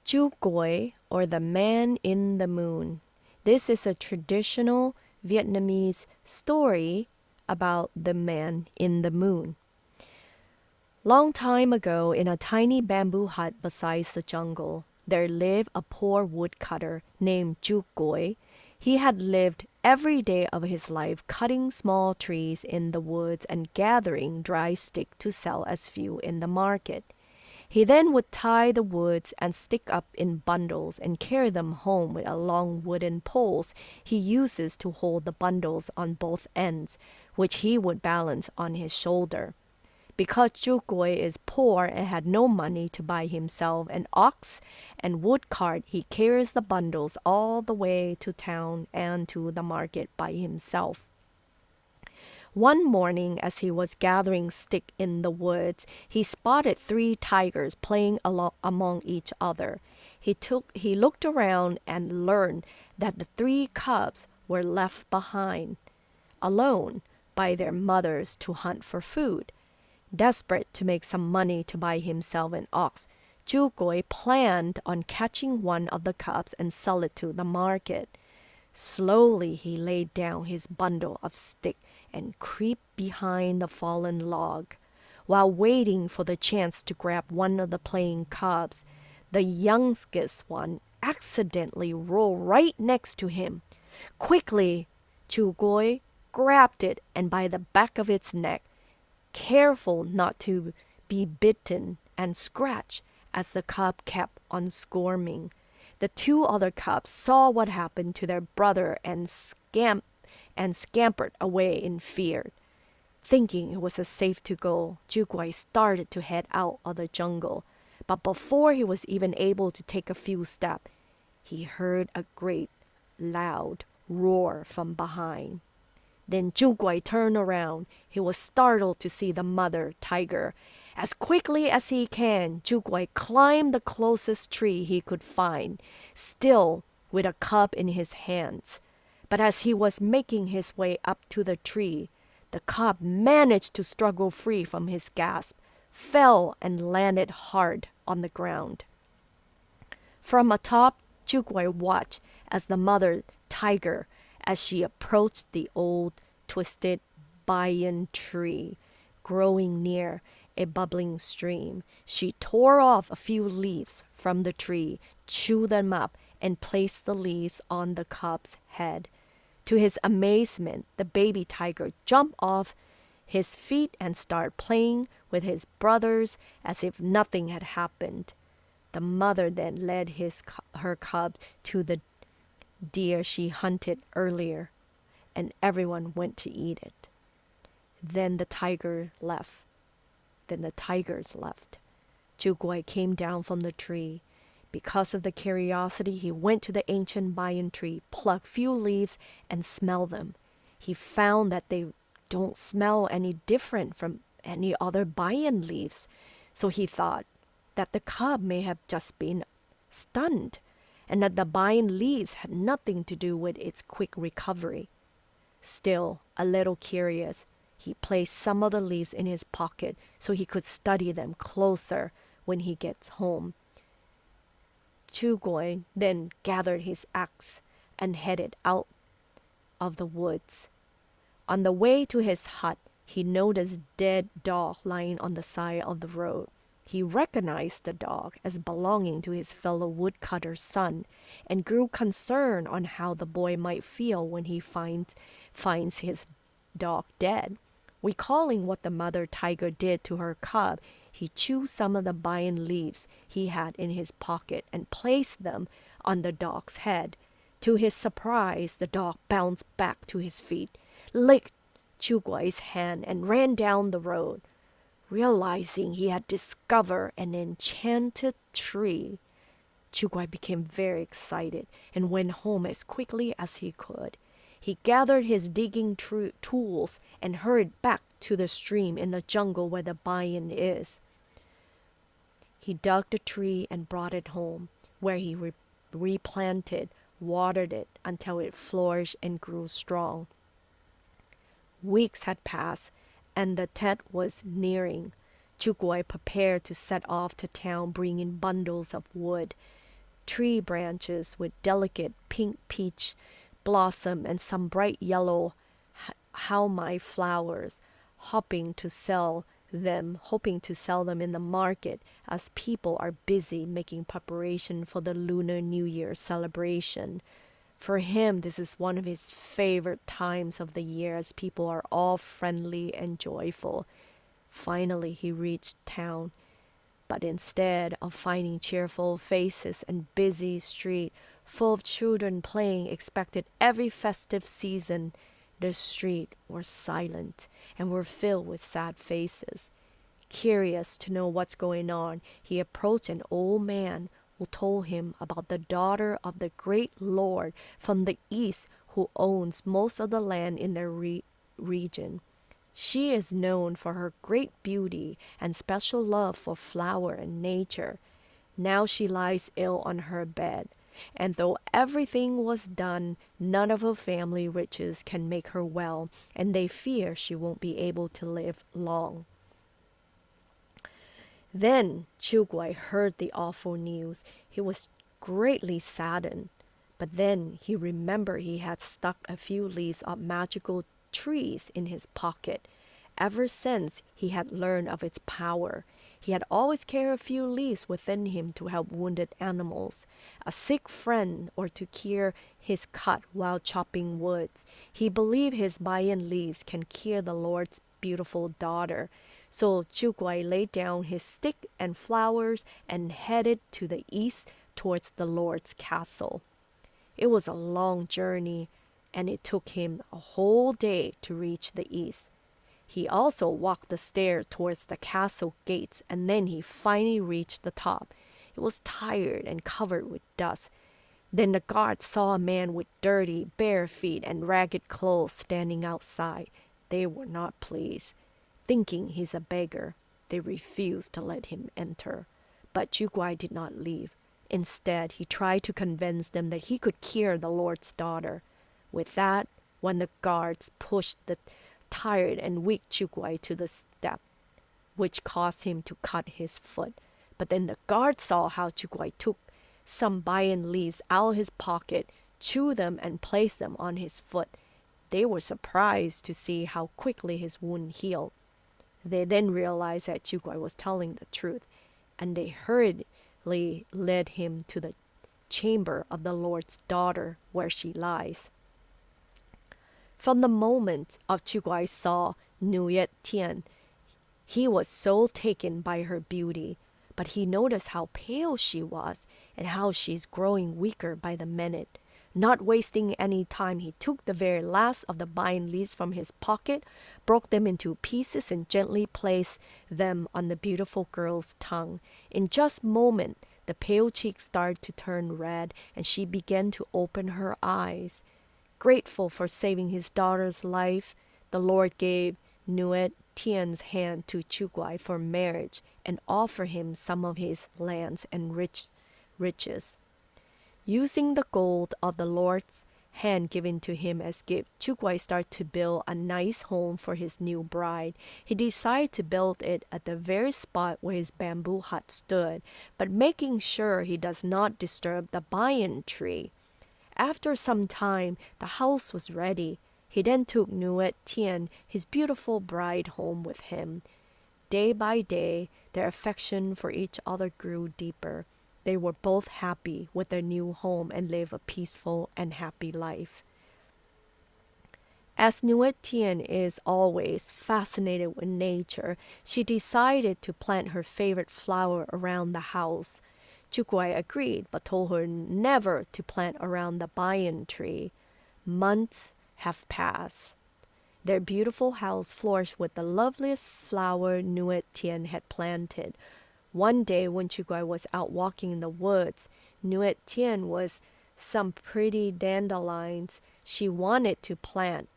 S1: Chu Goi or the man in the moon. This is a traditional Vietnamese story about the man in the moon. Long time ago, in a tiny bamboo hut beside the jungle, there lived a poor woodcutter named Juk Goi. He had lived every day of his life cutting small trees in the woods and gathering dry stick to sell as fuel in the market. He then would tie the woods and stick up in bundles and carry them home with a long wooden poles he uses to hold the bundles on both ends, which he would balance on his shoulder. Because Chukoi is poor and had no money to buy himself an ox and wood cart, he carries the bundles all the way to town and to the market by himself. One morning, as he was gathering stick in the woods, he spotted three tigers playing among each other. He took he looked around and learned that the three cubs were left behind alone by their mothers to hunt for food. Desperate to make some money to buy himself an ox, Chugoi planned on catching one of the cubs and sell it to the market. Slowly he laid down his bundle of stick and creep behind the fallen log. While waiting for the chance to grab one of the playing cubs, the youngest one accidentally rolled right next to him. Quickly, Chugoi grabbed it and by the back of its neck, careful not to be bitten and scratched as the cub kept on squirming. The two other cubs saw what happened to their brother and scamped and scampered away in fear. Thinking it was safe to go, Juguai started to head out of the jungle. But before he was even able to take a few steps, he heard a great, loud roar from behind. Then Juguai turned around. He was startled to see the mother tiger. As quickly as he can, Juguai climbed the closest tree he could find, still with a cub in his hands. But as he was making his way up to the tree, the cub managed to struggle free from his grasp, fell and landed hard on the ground. From atop, Juguai watched as the mother tiger, as she approached the old twisted banyan tree growing near a bubbling stream. She tore off a few leaves from the tree, chewed them up, and placed the leaves on the cub's head. To his amazement, the baby tiger jumped off his feet and started playing with his brothers as if nothing had happened. The mother then led his, her cub to the deer she hunted earlier, and everyone went to eat it. Then the tiger left. Then the tigers left. Juguai came down from the tree. Because of the curiosity, he went to the ancient banyan tree, plucked few leaves, and smelled them. He found that they don't smell any different from any other banyan leaves. So he thought that the cub may have just been stunned and that the banyan leaves had nothing to do with its quick recovery. Still, a little curious, he placed some of the leaves in his pocket so he could study them closer when he gets home. Juguai then gathered his axe and headed out of the woods. On the way to his hut, he noticed dead dog lying on the side of the road. He recognized the dog as belonging to his fellow woodcutter's son and grew concerned on how the boy might feel when he finds, finds his dog dead. Recalling what the mother tiger did to her cub, he chewed some of the banyan leaves he had in his pocket and placed them on the dog's head. To his surprise, the dog bounced back to his feet, licked Juguai's hand, and ran down the road. Realizing he had discovered an enchanted tree, Juguai became very excited and went home as quickly as he could. He gathered his digging tools and hurried back to the stream in the jungle where the banyan is. He dug the tree and brought it home, where he re replanted, watered it until it flourished and grew strong. Weeks had passed, and the Tet was nearing. Juguai prepared to set off to town bringing bundles of wood, tree branches with delicate pink peach blossom and some bright yellow hoa mai flowers, hoping to sell them, hoping to sell them in the market as people are busy making preparation for the Lunar New Year celebration. For him, this is one of his favorite times of the year as people are all friendly and joyful. Finally, he reached town. But instead of finding cheerful faces and busy street full of children playing expected every festive season, the street were silent and were filled with sad faces. Curious to know what's going on, he approached an old man who told him about the daughter of the great lord from the east who owns most of the land in their re region. She is known for her great beauty and special love for flower and nature. Now she lies ill on her bed, and though everything was done, none of her family riches can make her well, and they fear she won't be able to live long. Then Juguai heard the awful news. He was greatly saddened. But then he remembered he had stuck a few leaves of magical trees in his pocket. Ever since he had learned of its power, he had always carried a few leaves within him to help wounded animals, a sick friend, or to cure his cut while chopping woods. He believed his banyan leaves can cure the Lord's beautiful daughter. So Juguai laid down his stick and flowers and headed to the east towards the Lord's castle. It was a long journey. and it took him a whole day to reach the east. He also walked the stair towards the castle gates, and then he finally reached the top. It was tired and covered with dust. Then the guards saw a man with dirty, bare feet and ragged clothes standing outside. They were not pleased. Thinking he's a beggar, they refused to let him enter. But Guai did not leave. Instead, he tried to convince them that he could cure the Lord's daughter. With that, of the guards pushed the tired and weak Guai to the step, which caused him to cut his foot. But then the guard saw how Guai took some banyan leaves out of his pocket, chewed them, and placed them on his foot. They were surprised to see how quickly his wound healed. They then realized that Guai was telling the truth, and they hurriedly led him to the chamber of the Lord's daughter where she lies. From the moment of Guai saw Nuyet Tian, he was so taken by her beauty, but he noticed how pale she was and how she's growing weaker by the minute. Not wasting any time, he took the very last of the banyan leaves from his pocket, broke them into pieces, and gently placed them on the beautiful girl's tongue. In just a moment, the pale cheeks started to turn red, and she began to open her eyes. Grateful for saving his daughter's life, the Lord gave Nuet Tian's hand to Guai for marriage and offered him some of his lands and rich riches. Using the gold of the Lord's hand given to him as gift, Guai started to build a nice home for his new bride. He decided to build it at the very spot where his bamboo hut stood, but making sure he does not disturb the banyan tree. After some time, the house was ready. He then took Nuet Tian, his beautiful bride, home with him. Day by day, their affection for each other grew deeper. They were both happy with their new home and live a peaceful and happy life. As Nuet Tien is always fascinated with nature, she decided to plant her favorite flower around the house. Guai agreed, but told her never to plant around the banyan tree. Months have passed. Their beautiful house flourished with the loveliest flower Nuet Tien had planted. One day when Guai was out walking in the woods, Nuet Tian was some pretty dandelions she wanted to plant.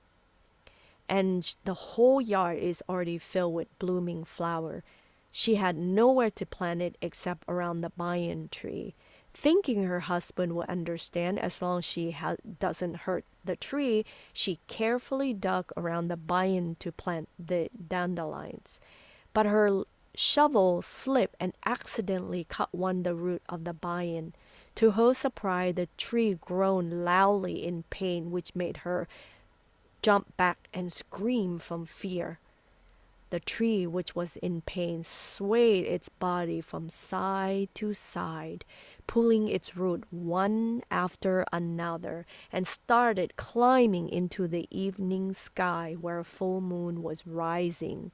S1: And the whole yard is already filled with blooming flower. She had nowhere to plant it except around the banyan tree. Thinking her husband would understand as long as she ha- doesn't hurt the tree, she carefully dug around the banyan to plant the dandelions. But her shovel slipped and accidentally cut one the root of the banyan. To her surprise, the tree groaned loudly in pain, which made her jump back and scream from fear. The tree, which was in pain, swayed its body from side to side, pulling its root one after another, and started climbing into the evening sky where a full moon was rising.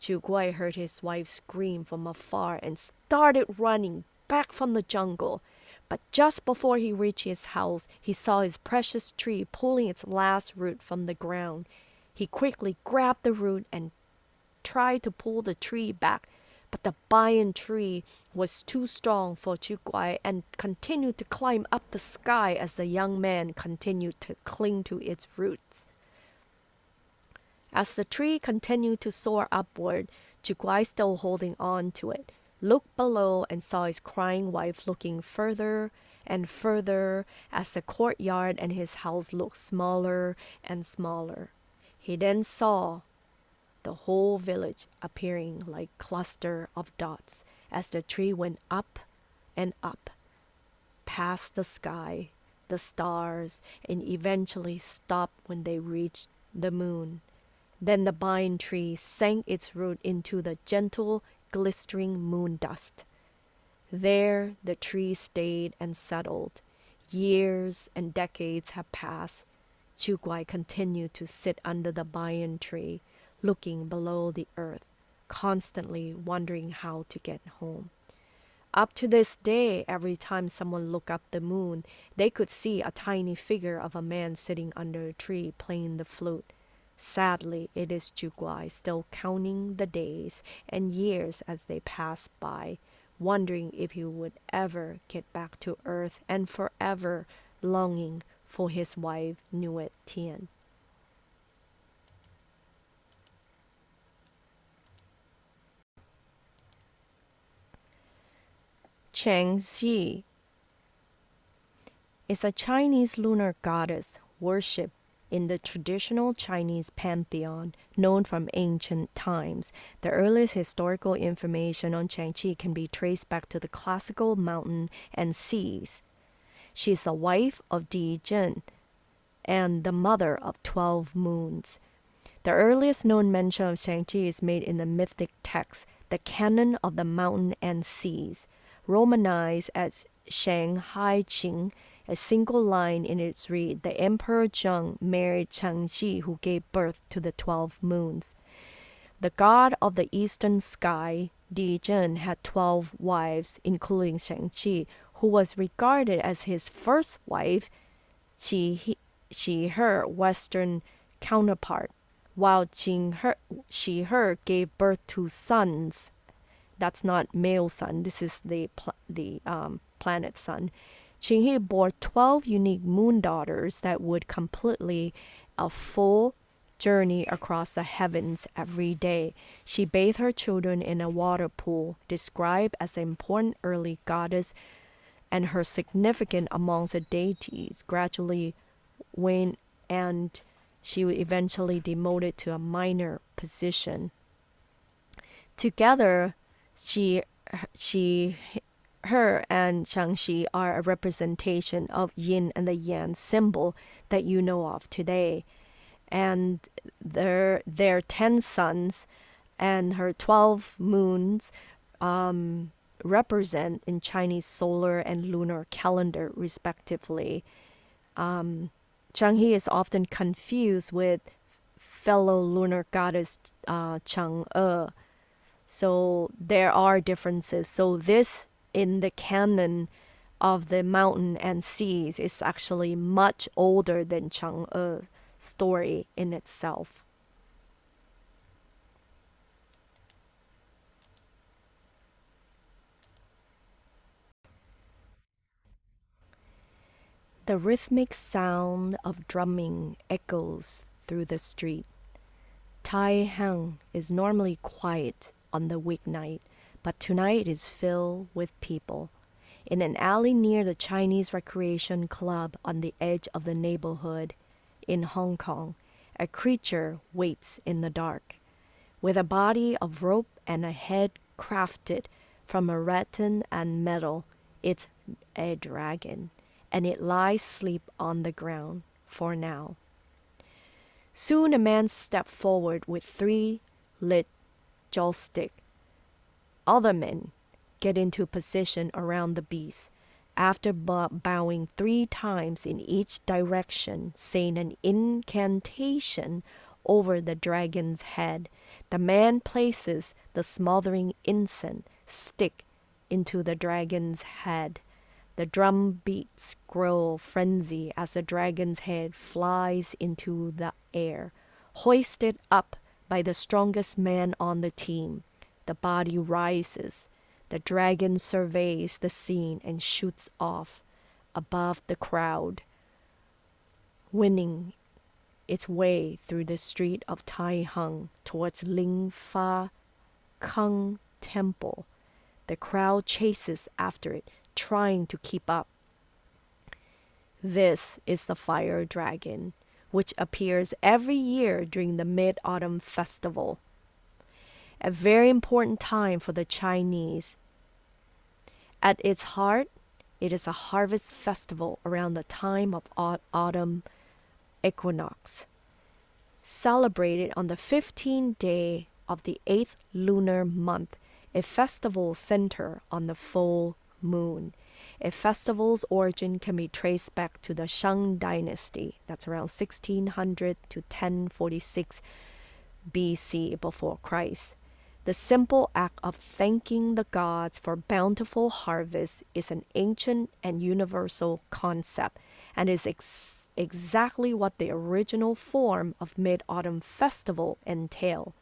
S1: Guai heard his wife scream from afar and started running back from the jungle. But just before he reached his house, he saw his precious tree pulling its last root from the ground. He quickly grabbed the root and tried to pull the tree back, but the banyan tree was too strong for Chu Guai and continued to climb up the sky as the young man continued to cling to its roots. As the tree continued to soar upward, Guai still holding on to it, looked below and saw his crying wife looking further and further as the courtyard and his house looked smaller and smaller. He then saw the whole village appearing like cluster of dots as the tree went up and up past the sky, the stars, and eventually stopped when they reached the moon. Then the banyan tree sank its root into the gentle, glistering moon dust. There the tree stayed and settled. Years and decades have passed, Guai continued to sit under the banyan tree, looking below the earth, constantly wondering how to get home. Up to this day, every time someone looked up the moon, they could see a tiny figure of a man sitting under a tree playing the flute. Sadly, it is Juguai still counting the days and years as they pass by, wondering if he would ever get back to earth and forever longing for his wife Nuit Tien. Chang Xi is a Chinese lunar goddess worshipped in the traditional Chinese pantheon known from ancient times. The earliest historical information on Changqi can be traced back to the classical mountain and seas. She is the wife of Di Zhen and the mother of 12 moons. The earliest known mention of Shangqi is made in the mythic text, the Canon of the Mountain and Seas, romanized as Shan Hai Jing. A single line in its read, the Emperor Zheng married Changxi, who gave birth to the 12 moons. The god of the eastern sky, Di Zhen, had 12 wives, including Shangqi, who was regarded as his first wife, Qi, Qi Her, western counterpart, while Qin Her, Qi Her gave birth to sons. That's not male sun. This is the pl- the um, planet sun. Qin He bore 12 unique moon daughters that would completely a full journey across the heavens every day. She bathed her children in a water pool, described as an important early goddess, and her significance amongst the deities gradually waned, and she was eventually demoted to a minor position. Together, she she her and Shangxi are a representation of yin and the yang symbol that you know of today. And their their ten sons and her twelve moons um, represent in Chinese solar and lunar calendar respectively. Um, Changhe is often confused with fellow lunar goddess uh, Chang'e. So there are differences. So this in the canon of the mountain and seas is actually much older than Chang'e story in itself. The rhythmic sound of drumming echoes through the street. Tai Hang is normally quiet on the weeknight, but tonight is filled with people. In an alley near the Chinese Recreation Club on the edge of the neighborhood in Hong Kong, a creature waits in the dark. With a body of rope and a head crafted from a rattan and metal, it's a dragon and it lies asleep on the ground for now. Soon a man stepped forward with three lit joss stick. Other men get into position around the beast. After bowing three times in each direction, saying an incantation over the dragon's head, the man places the smothering incense stick into the dragon's head. The drum beats grow frenzy as the dragon's head flies into the air. Hoisted up by the strongest man on the team, the body rises. The dragon surveys the scene and shoots off above the crowd, winning its way through the street of Tai Hang towards Lin Fa Kung Temple. The crowd chases after it, trying to keep up. This is the fire dragon, which appears every year during the Mid Autumn Festival, a very important time for the Chinese. At its heart, it is a harvest festival around the time of autumn equinox, celebrated on the 15th day of the 8th lunar month, a festival center on the full moon. A festival's origin can be traced back to the Shang dynasty, that's around 1600 to 1046 BC before Christ. The simple act of thanking the gods for bountiful harvest is an ancient and universal concept and is ex- exactly what the original form of Mid Autumn Festival entailed.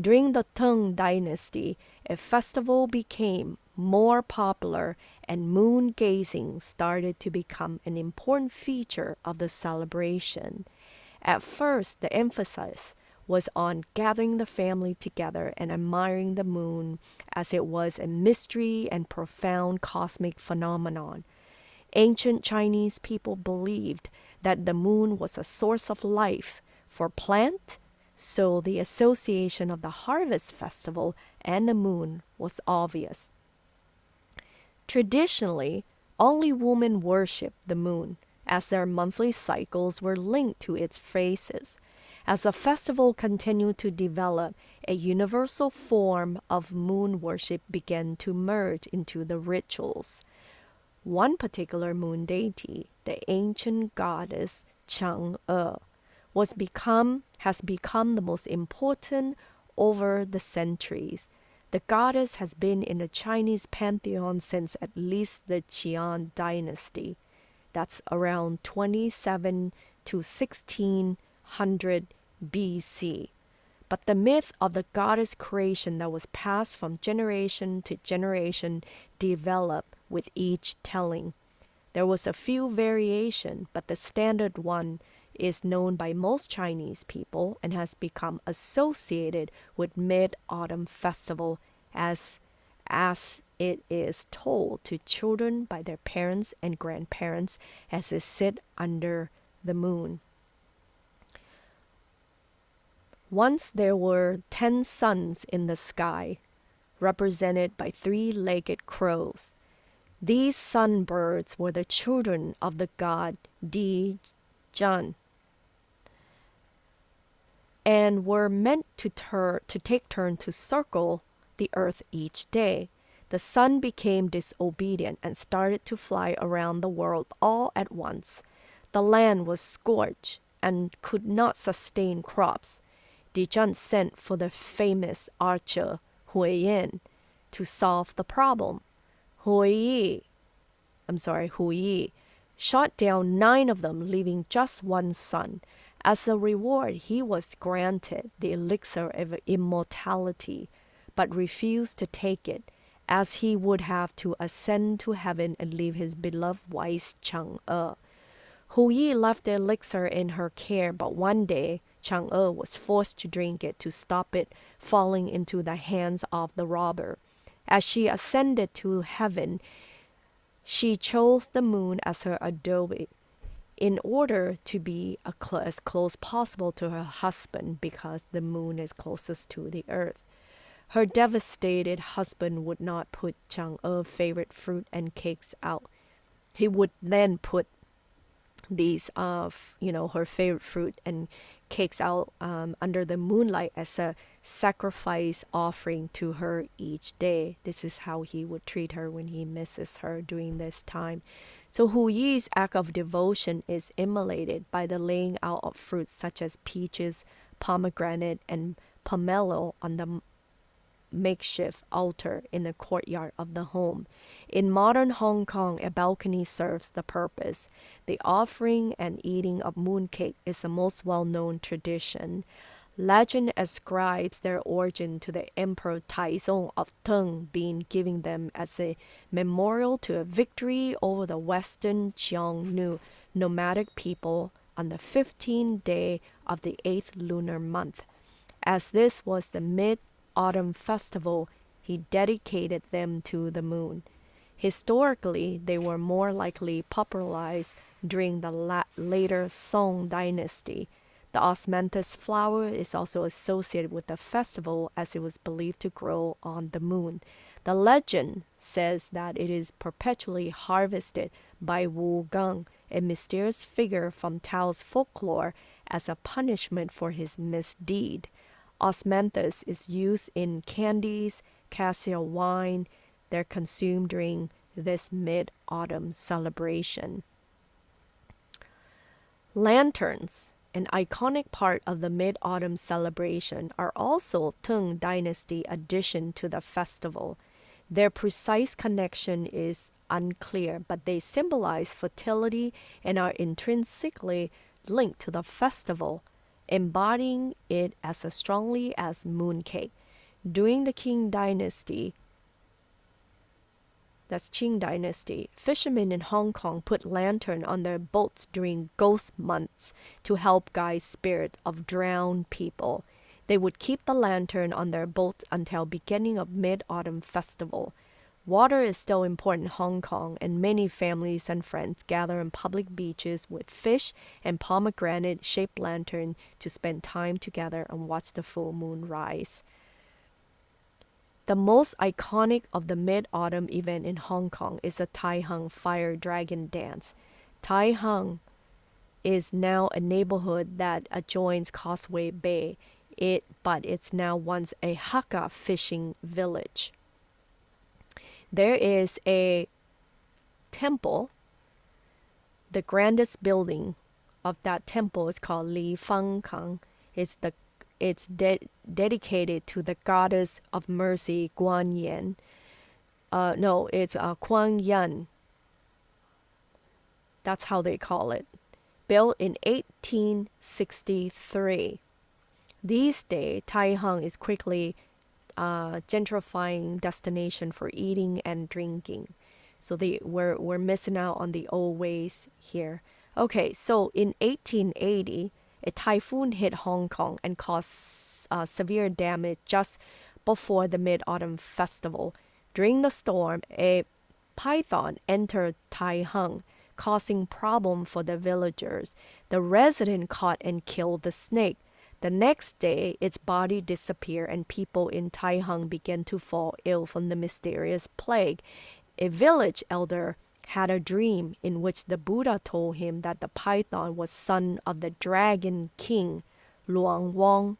S1: During the Tang Dynasty, a festival became more popular and moon gazing started to become an important feature of the celebration. At first, the emphasis was on gathering the family together and admiring the moon as it was a mystery and profound cosmic phenomenon. Ancient Chinese people believed that the moon was a source of life for plant, so the association of the harvest festival and the moon was obvious. Traditionally, only women worshiped the moon, as their monthly cycles were linked to its phases. As the festival continued to develop, a universal form of moon worship began to merge into the rituals. One particular moon deity, the ancient goddess Chang'e, was become has become the most important over the centuries. The goddess has been in the Chinese pantheon since at least the Qian dynasty. That's around 27 to 1600 BC. But the myth of the goddess creation that was passed from generation to generation developed with each telling. There was a few variation, but the standard one is known by most Chinese people and has become associated with Mid-Autumn Festival as as it is told to children by their parents and grandparents as they sit under the moon. Once there were ten suns in the sky, represented by three legged crows. These sun birds were the children of the god Di Jun and were meant to, tur- to take turn to circle the earth each day. The sun became disobedient and started to fly around the world all at once. The land was scorched and could not sustain crops. Dijun sent for the famous archer Hui Yin to solve the problem. Hui Yi, I'm sorry, Hui Yi, shot down nine of them, leaving just one son. As a reward, he was granted the elixir of immortality, but refused to take it, as he would have to ascend to heaven and leave his beloved wife Chang'e. Hu Yi left the elixir in her care, but one day Chang'e was forced to drink it to stop it falling into the hands of the robber. As she ascended to heaven, she chose the moon as her adobe in order to be cl- as close possible to her husband because the moon is closest to the earth. Her devastated husband would not put Chang'e's favorite fruit and cakes out. He would then put these of you know her favorite fruit and cakes out um, under the moonlight as a sacrifice offering to her each day. This is how he would treat her when he misses her during this time. So Hu Yi's act of devotion is immolated by the laying out of fruits such as peaches, pomegranate, and pomelo on the makeshift altar in the courtyard of the home. In modern Hong Kong, a balcony serves the purpose. The offering and eating of mooncake is the most well known tradition. Legend ascribes their origin to the Emperor Taizong of Tang being given them as a memorial to a victory over the Western Xiongnu nomadic people on the 15th day of the 8th lunar month. As this was the mid autumn festival, he dedicated them to the moon. Historically, they were more likely popularized during the la- later Song dynasty. The osmanthus flower is also associated with the festival as it was believed to grow on the moon. The legend says that it is perpetually harvested by Wu Gang, a mysterious figure from Tao's folklore, as a punishment for his misdeed. Osmanthus is used in candies, cassia wine. They're consumed during this mid autumn celebration. Lanterns an iconic part of the Mid Autumn celebration, are also Tang Dynasty addition to the festival. Their precise connection is unclear, but they symbolize fertility and are intrinsically linked to the festival, embodying it as strongly as mooncake. During the Qing dynasty, that's Qing dynasty, fishermen in Hong Kong put lantern on their boats during ghost months to help guide spirit of drowned people. They would keep the lantern on their boat until beginning of mid-autumn festival. Water is still important in Hong Kong, and many families and friends gather on public beaches with fish and pomegranate shaped lantern to spend time together and watch the full moon rise. The most iconic of the mid autumn event in Hong Kong is the Tai Hang Fire Dragon Dance. Tai Hang is now a neighborhood that adjoins Causeway Bay. It but it's now once a Hakka fishing village. There is a temple. The grandest building of that temple is called Li Fang Kang. It's the it's de- dedicated to the goddess of mercy, Guan Yin. Uh, no, it's uh, Kuan Yan. That's how they call it. Built in 1863. These days, Tai Hang is quickly uh, gentrifying destination for eating and drinking. So they we're, we're missing out on the old ways here. Okay, so in 1880, a typhoon hit Hong Kong and caused uh, severe damage just before the Mid Autumn Festival. During the storm, a python entered Tai Hang, causing problem for the villagers. The resident caught and killed the snake. The next day, its body disappeared, and people in Tai Hang began to fall ill from the mysterious plague. A village elder had a dream in which the Buddha told him that the python was son of the dragon king, Luang Wang.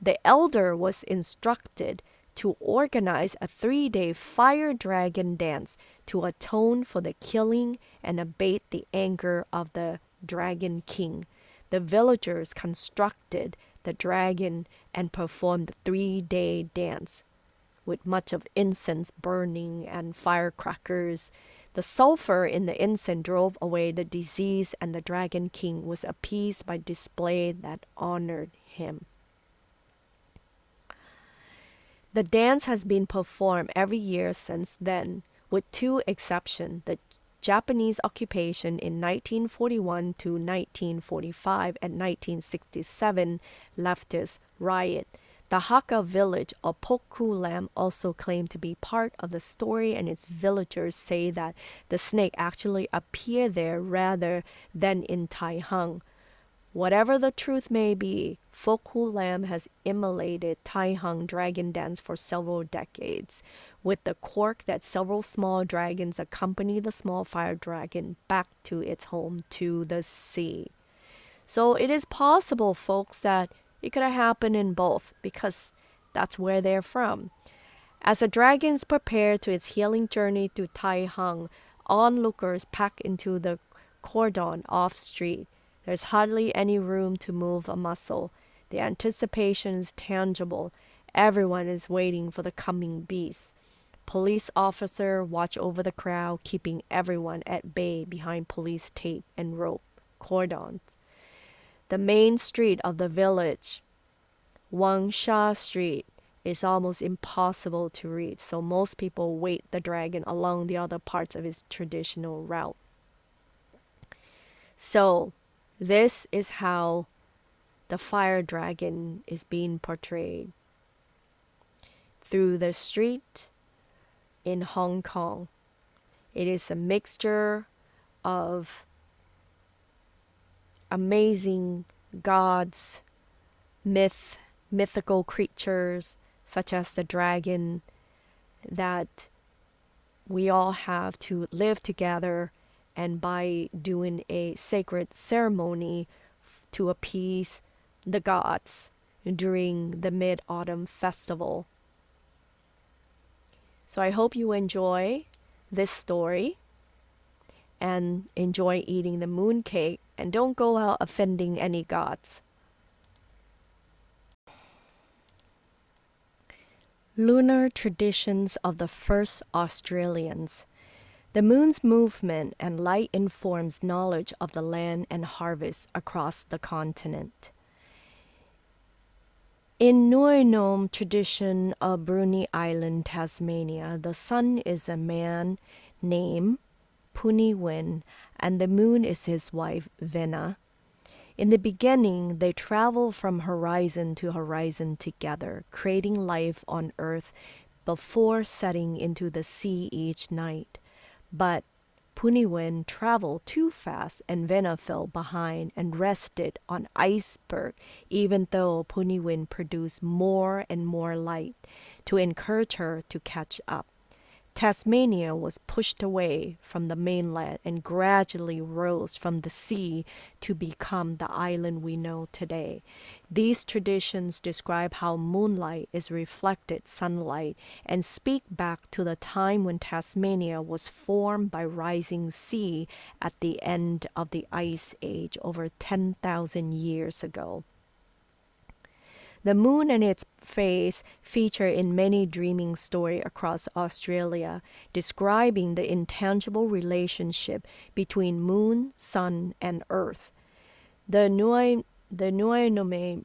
S1: The elder was instructed to organize a three day fire dragon dance to atone for the killing and abate the anger of the dragon king. The villagers constructed the dragon and performed the three day dance with much of incense burning and firecrackers. The sulfur in the incense drove away the disease, and the Dragon King was appeased by display that honored him. The dance has been performed every year since then, with two exceptions the Japanese occupation in 1941 to 1945 and 1967 leftist riot the Hakka village of Pok Fu Lam also claimed to be part of the story, and its villagers say that the snake actually appeared there rather than in Tai Hang. Whatever the truth may be, Pok Fu Lam has emulated Tai Hang dragon dance for several decades, with the quirk that several small dragons accompany the small fire dragon back to its home to the sea. So it is possible, folks, that it could have happened in both because that's where they're from. As the dragons prepare to its healing journey to Tai Hang, onlookers pack into the cordon off street. There's hardly any room to move a muscle. The anticipation is tangible. Everyone is waiting for the coming beast. Police officer watch over the crowd, keeping everyone at bay behind police tape and rope cordons. The main street of the village, Wun Sha Street, is almost impossible to reach, so most people wait the dragon along the other parts of its traditional route. So, this is how the fire dragon is being portrayed through the street in Hong Kong. It is a mixture of amazing gods, myth, mythical creatures such as the dragon that we all have to live together and by doing a sacred ceremony to appease the gods during the mid autumn festival. So I hope you enjoy this story and enjoy eating the moon cake and don't go out offending any gods. Lunar traditions of the first Australians. The moon's movement and light informs knowledge of the land and harvest across the continent. In Nuenonne tradition of Bruny Island, Tasmania, the sun is a man named Puniwin, and the moon is his wife, Vena. In the beginning, they travel from horizon to horizon together, creating life on earth before setting into the sea each night. But Puniwin traveled too fast and Vena fell behind and rested on iceberg even though Puniwin produced more and more light to encourage her to catch up. Tasmania was pushed away from the mainland and gradually rose from the sea to become the island we know today. These traditions describe how moonlight is reflected sunlight and speak back to the time when Tasmania was formed by rising sea at the end of the ice age over 10,000 years ago. The moon and its phase feature in many dreaming stories across Australia, describing the intangible relationship between moon, sun, and earth. The Nui, the Nuenonne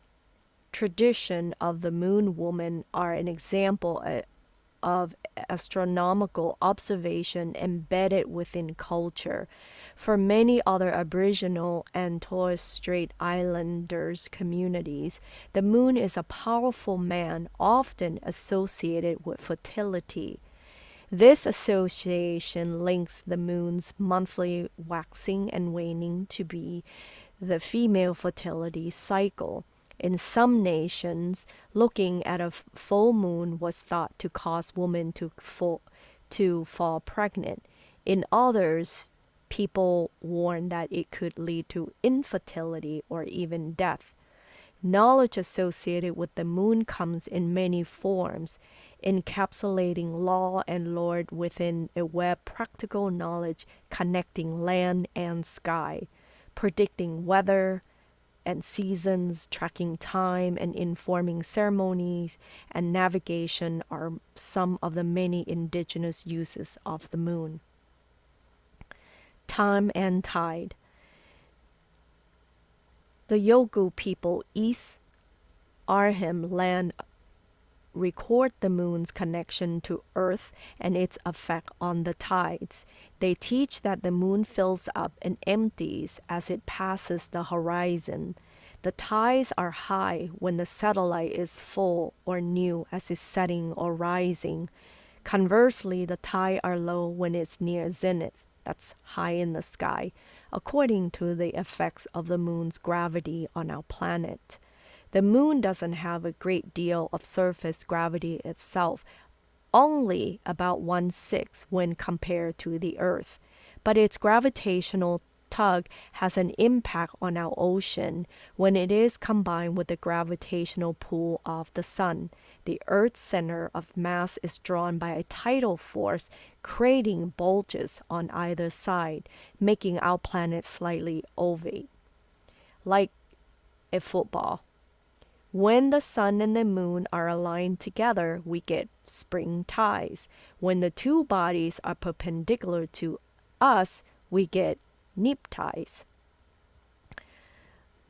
S1: tradition of the moon woman are an example uh, of astronomical observation embedded within culture. For many other Aboriginal and Torres Strait Islanders communities, the moon is a powerful man often associated with fertility. This association links the moon's monthly waxing and waning to be the female fertility cycle. In some nations, looking at a full moon was thought to cause women to fall, to fall pregnant. In others, people warned that it could lead to infertility or even death. Knowledge associated with the moon comes in many forms, encapsulating law and lore within a web practical knowledge connecting land and sky, predicting weather, and seasons, tracking time, and informing ceremonies and navigation are some of the many indigenous uses of the moon. Time and tide. The Yolngu people east Arnhem land record the moon's connection to Earth and its effect on the tides. They teach that the moon fills up and empties as it passes the horizon. The tides are high when the satellite is full or new as it's setting or rising. Conversely, the tides are low when it's near zenith, that's high in the sky, according to the effects of the moon's gravity on our planet. The moon doesn't have a great deal of surface gravity itself, only about one sixth when compared to the Earth, but its gravitational tug has an impact on our ocean when it is combined with the gravitational pull of the sun. The Earth's center of mass is drawn by a tidal force, creating bulges on either side, making our planet slightly ovate, like a football. When the sun and the moon are aligned together, we get spring tides. When the two bodies are perpendicular to us, we get neap tides.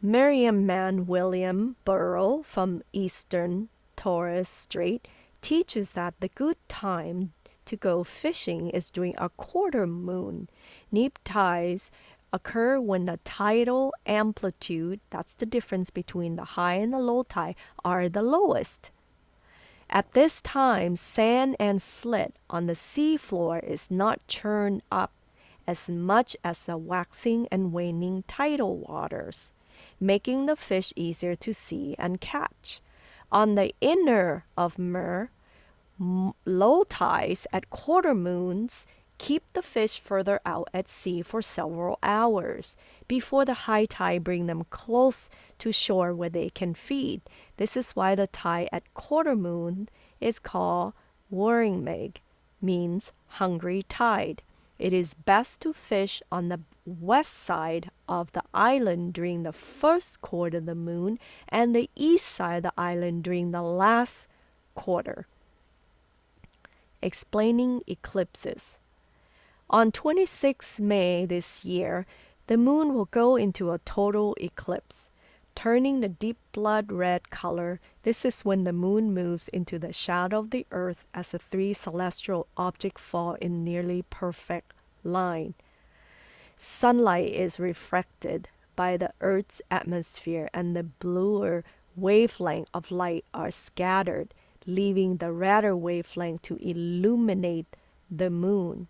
S1: Meriam Man William Burrow from Eastern Torres Strait teaches that the good time to go fishing is during a quarter moon. Neap tides occur when the tidal amplitude, that's the difference between the high and the low tide, are the lowest. At this time, sand and slit on the seafloor is not churned up as much as the waxing and waning tidal waters, making the fish easier to see and catch. On the inner of Mer, low tides at quarter moons keep the fish further out at sea for several hours before the high tide bring them close to shore where they can feed. This is why the tide at quarter moon is called Warringmeg, means hungry tide. it is best to fish on the west side of the island during the first quarter of the moon and the east side of the island during the last quarter. Explaining eclipses. On 26 May this year, the moon will go into a total eclipse, turning the deep blood red color. This is when the moon moves into the shadow of the earth as the three celestial objects fall in nearly perfect line. Sunlight is refracted by the earth's atmosphere and the bluer wavelength of light are scattered, leaving the redder wavelength to illuminate the moon.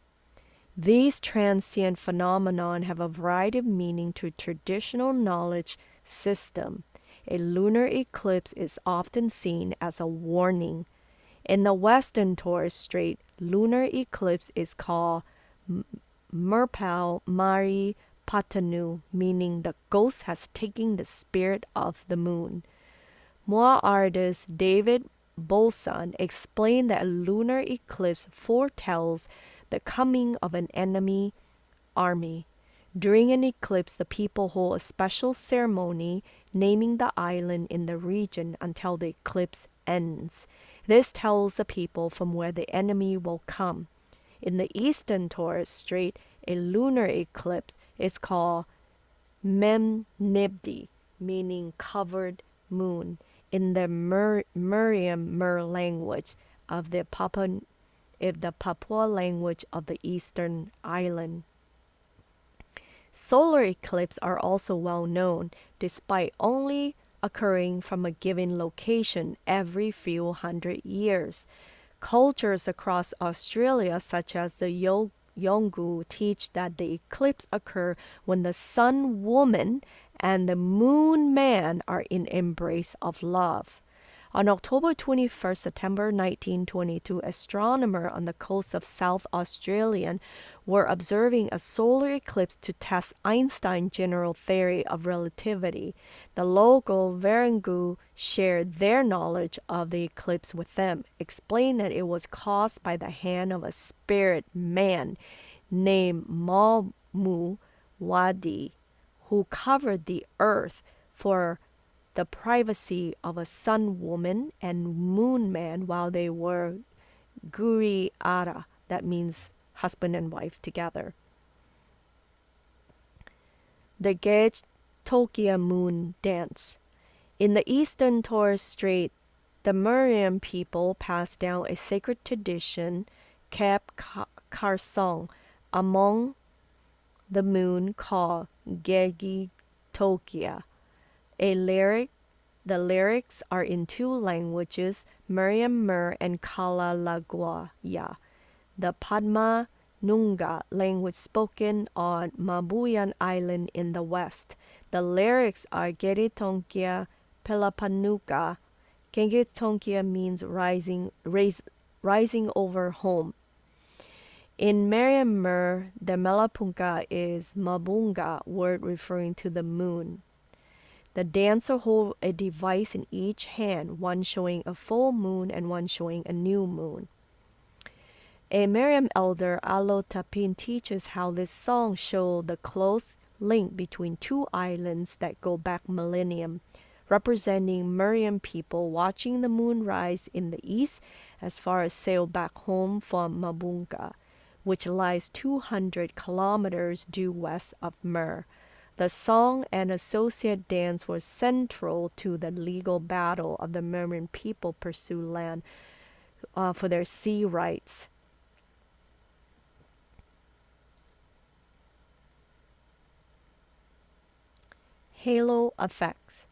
S1: These transient phenomena have a variety of meaning to traditional knowledge system. A lunar eclipse is often seen as a warning. In the western Torres Strait, lunar eclipse is called Merpal Mari Patanu, meaning the ghost has taken the spirit of the moon. Moa artist David Bosun explained that a lunar eclipse foretells the coming of an enemy army. During an eclipse, the people hold a special ceremony naming the island in the region until the eclipse ends. This tells the people from where the enemy will come. In the eastern Torres Strait, a lunar eclipse is called Memnibdi, meaning covered moon, in the Mur- Meriam-Mer language of the Papua, of the Papua language of the eastern island. Solar eclipses are also well known, despite only occurring from a given location every few hundred years. Cultures across Australia, such as the Yo- Yolngu, teach that the eclipse occur when the sun woman and the moon man are in embrace of love. On October 21, September 1922, astronomers on the coast of South Australia were observing a solar eclipse to test Einstein's general theory of relativity. The local Wirangu shared their knowledge of the eclipse with them, explained that it was caused by the hand of a spirit man named Malmu Wadi, who covered the earth for the privacy of a sun woman and moon man while they were guri ara, that means husband and wife together. The Gej Tokia Moon Dance. In the eastern Torres Strait, the Meriam people passed down a sacred tradition, Kep Karsong, among the moon called Gegi Tokia a lyric. The lyrics are in two languages, Meriam Mer and Kala Lagaw Ya. The Padma Nunga language spoken on Mabuiag Island in the west. The lyrics are Geritonkia Pelapanuka. Geritonkia means rising, raise, rising over home. In Meriam Mer, the Melapunka is Mabunga, word referring to the moon. The dancer hold a device in each hand, one showing a full moon and one showing a new moon. A Meriam elder, Alo Tapim, teaches how this song shows the close link between two islands that go back millennium, representing Meriam people watching the moon rise in the east as far as sail back home from Mabunga, which lies 200 kilometers due west of Mer. The song and associate dance were central to the legal battle of the Meriam people pursue land uh, for their sea rights. Halo effects.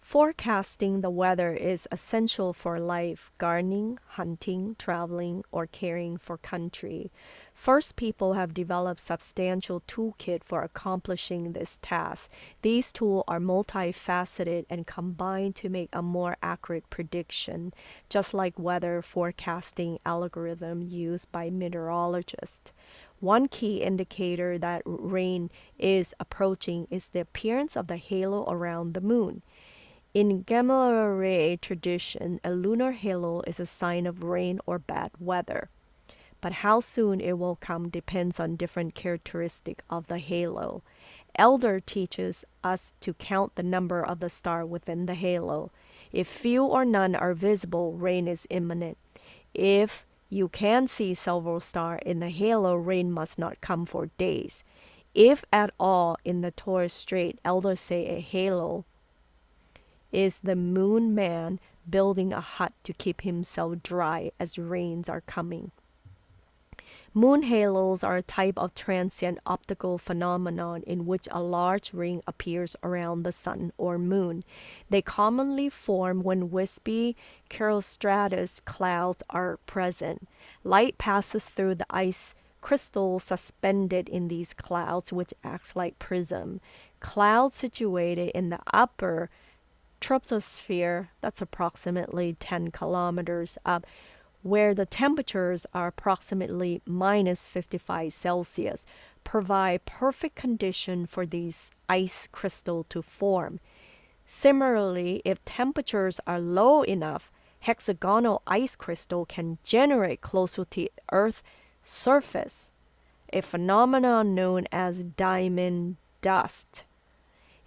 S1: Forecasting the weather is essential for life, gardening, hunting, traveling, or caring for country. First people have developed substantial toolkit for accomplishing this task. These tools are multifaceted and combined to make a more accurate prediction, just like weather forecasting algorithm used by meteorologists. One key indicator that rain is approaching is the appearance of the halo around the moon. In Gamma tradition, a lunar halo is a sign of rain or bad weather. But how soon it will come depends on different characteristic of the halo. Elder teaches us to count the number of the star within the halo. If few or none are visible, rain is imminent. If you can see several stars in the halo, rain must not come for days. If at all in the Torres Strait, elders say a halo is the moon man building a hut to keep himself dry as rains are coming. Moon halos are a type of transient optical phenomenon in which a large ring appears around the sun or moon. They commonly form when wispy cirrostratus clouds are present. Light passes through the ice crystals suspended in these clouds, which acts like prism. Clouds situated in the upper troposphere, that's approximately 10 kilometers up, where the temperatures are approximately minus 55 Celsius, provide perfect condition for these ice crystal to form. Similarly, if temperatures are low enough, hexagonal ice crystal can generate close to the Earth surface, a phenomenon known as diamond dust.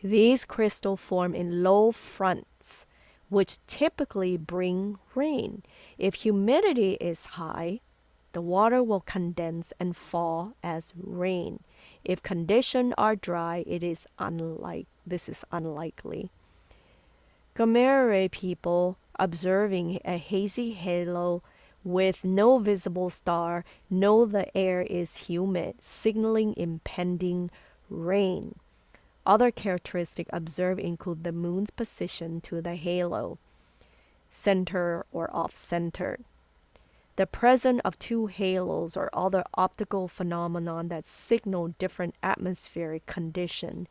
S1: These crystals form in low fronts, which typically bring rain. If humidity is high, the water will condense and fall as rain. If conditions are dry, it is unlike this is unlikely. Gomeroi people observing a hazy halo with no visible star, know the air is humid, signaling impending rain. Other characteristics observed include the moon's position to the halo, center or off center, the presence of two halos or other optical phenomenon that signal different atmospheric condition.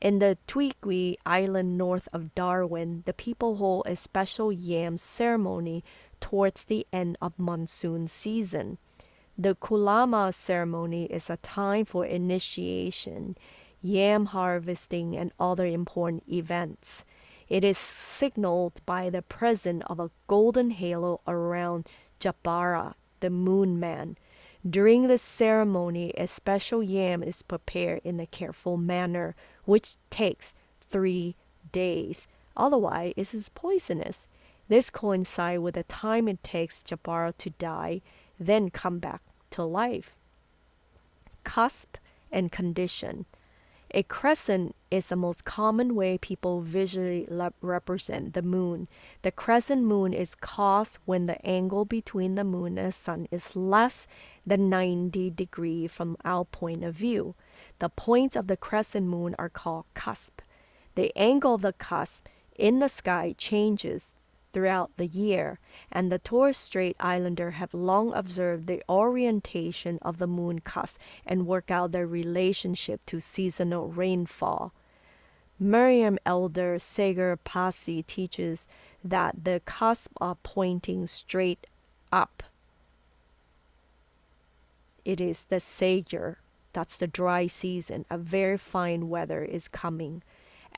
S1: In the Tiwi Island north of Darwin, the people hold a special yam ceremony towards the end of monsoon season. The Kulama ceremony is a time for initiation, yam harvesting, and other important events. It is signaled by the presence of a golden halo around Jabara, the moon man. During the ceremony, a special yam is prepared in a careful manner, which takes three days. Otherwise, it is poisonous. This coincides with the time it takes Jabara to die, then come back to life. Cusp and condition. A crescent is the most common way people visually represent the moon. The crescent moon is caused when the angle between the moon and the sun is less than 90 degrees from our point of view. The points of the crescent moon are called cusp. The angle of the cusp in the sky changes throughout the year, and the Torres Strait Islander have long observed the orientation of the moon cusp and work out their relationship to seasonal rainfall. Meriam Elder Sager Pasi teaches that the cusp are pointing straight up. It is the Sager, that's the dry season. A very fine weather is coming.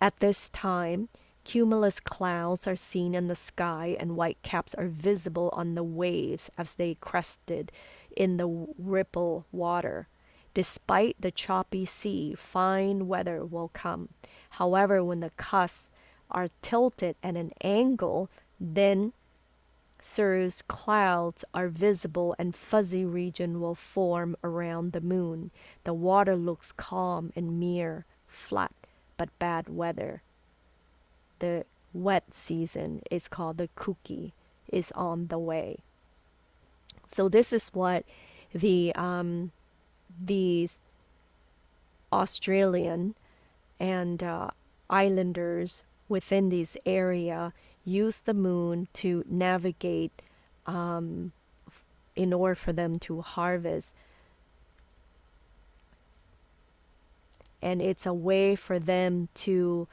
S1: At this time, Cumulus clouds are seen in the sky, and white caps are visible on the waves as they crested in the ripple water. Despite the choppy sea, fine weather will come. However, when the cusps are tilted at an angle, then cirrus clouds are visible and fuzzy region will form around the moon. The water looks calm and mere, flat, but bad weather the wet season is called the kuki is on the way. So this is what the um, these Australian and uh, islanders within this area use the moon to navigate um, in order for them to harvest. And it's a way for them to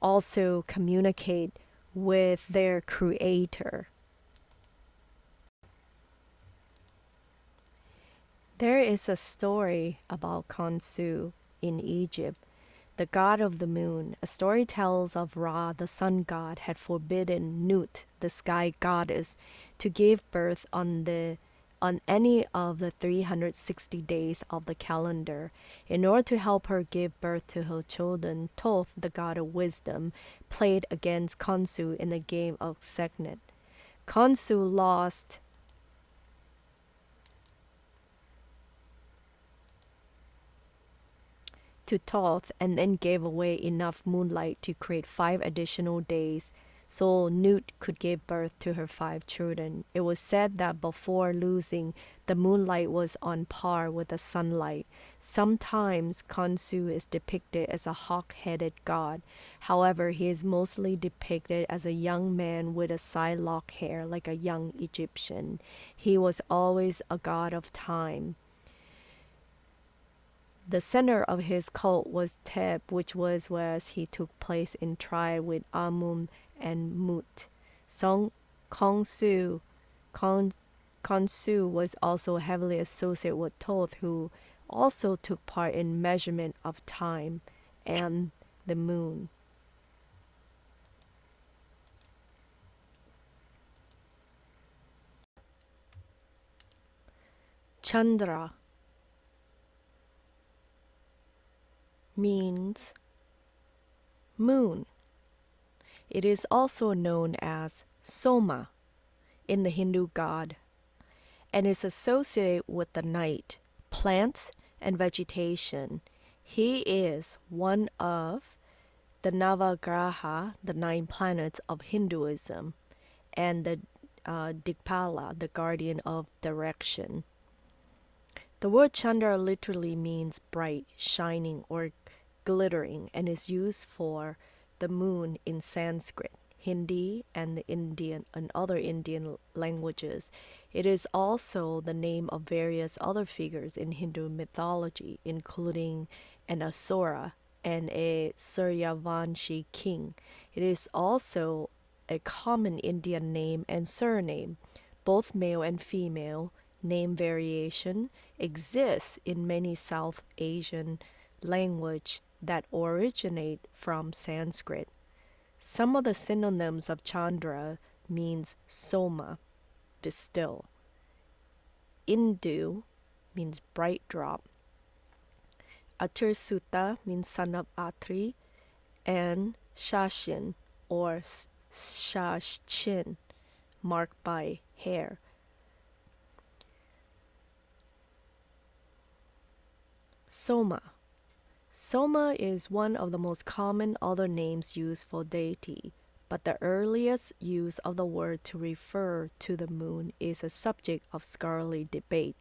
S1: also communicate with their creator. There is a story about Khonsu in Egypt, the god of the moon. A story tells of Ra, the sun god, had forbidden Nut, the sky goddess, to give birth on the on any of the 360 days of the calendar. In order to help her give birth to her children, Thoth, the god of wisdom, played against Khonsu in the game of Senet. Khonsu lost to Thoth and then gave away enough moonlight to create five additional days so Nut could give birth to her five children. It was said that before losing, the moonlight was on par with the sunlight. Sometimes Khonsu is depicted as a hawk headed god. However, he is mostly depicted as a young man with a side lock hair like a young Egyptian. He was always a god of time. The center of his cult was Teb, which was where he took place in tribe with Amun and Mut. Song Khonsu, Kong, Khonsu was also heavily associated with Thoth, who also took part in measurement of time and the moon. Chandra means moon. It is also known as Soma in the Hindu god and is associated with the night, plants, and vegetation. He is one of the Navagraha, the nine planets of Hinduism, and the uh, the guardian of direction. The word Chandra literally means bright, shining, or glittering, and is used for the moon in Sanskrit, Hindi, and the Indian and other Indian languages. It is also the name of various other figures in Hindu mythology, including an Asura and a Suryavanshi king. It is also a common Indian name and surname. Both male and female name variation exists in many South Asian language that originate from Sanskrit. Some of the synonyms of Chandra means soma, distill. Indu means bright drop. Atir Sutta means son of Atri, and Shashin or Shashin, marked by hair. Soma Soma is one of the most common other names used for deity, but the earliest use of the word to refer to the moon is a subject of scholarly debate.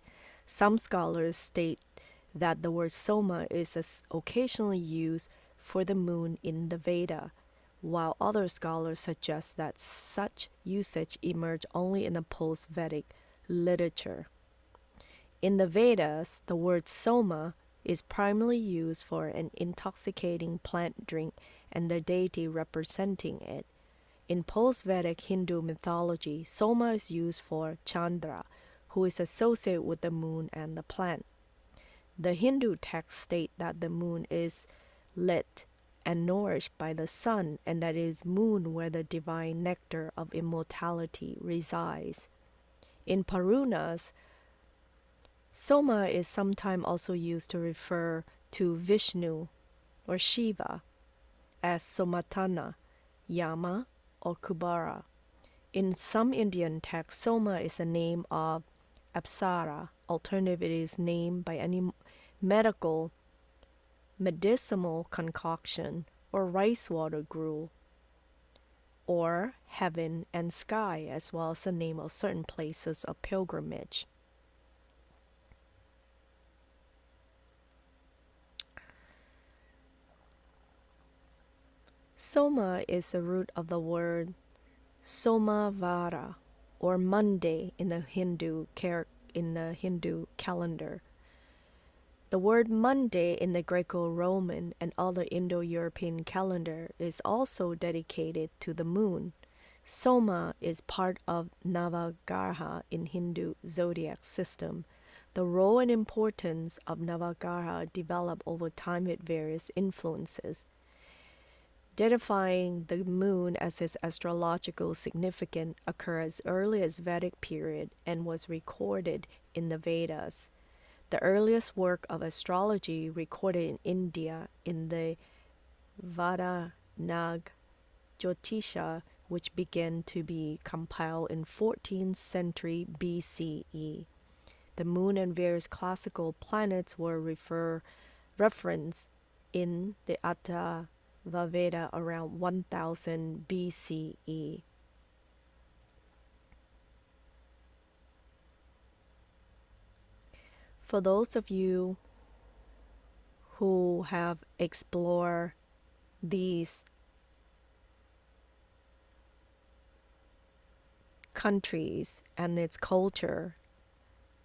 S1: Some scholars state that the word Soma is occasionally used for the moon in the Veda, while other scholars suggest that such usage emerged only in the post Vedic literature. In the Vedas, the word Soma is primarily used for an intoxicating plant drink and the deity representing it. In post Vedic Hindu mythology, Soma is used for Chandra, who is associated with the moon and the plant. The Hindu texts state that the moon is lit and nourished by the sun, and that it is moon where the divine nectar of immortality resides. In Puranas, Soma is sometimes also used to refer to Vishnu or Shiva as Somanatha, Yama, or Kubera. In some Indian texts, Soma is a name of Apsara. Alternatively, it is named by any medical, medicinal concoction or rice water gruel, or heaven and sky, as well as the name of certain places of pilgrimage. Soma is the root of the word Somavara or Monday in the Hindu in the Hindu calendar. The word Monday in the Greco-Roman and other Indo-European calendar is also dedicated to the moon. Soma is part of Navagraha in Hindu zodiac system. The role and importance of Navagraha develop over time with various influences. Identifying the moon as its astrological significance occurred as early as Vedic period and was recorded in the Vedas. The earliest work of astrology recorded in India in the Vedanga Jyotisha, which began to be compiled in 14th century BCE. The moon and various classical planets were refer, referenced in the Atharva Veda around 1000 BCE. For those of you who have explored these countries and its culture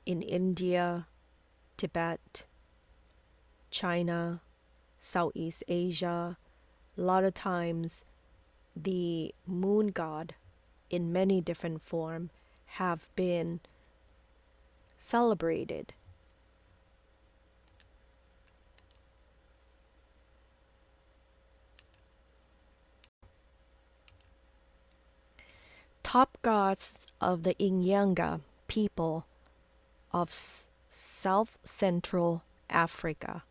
S1: in India, Tibet, China, Southeast Asia, a lot of times the moon god in many different form have been celebrated top gods of the Inyanga people of South Central Africa.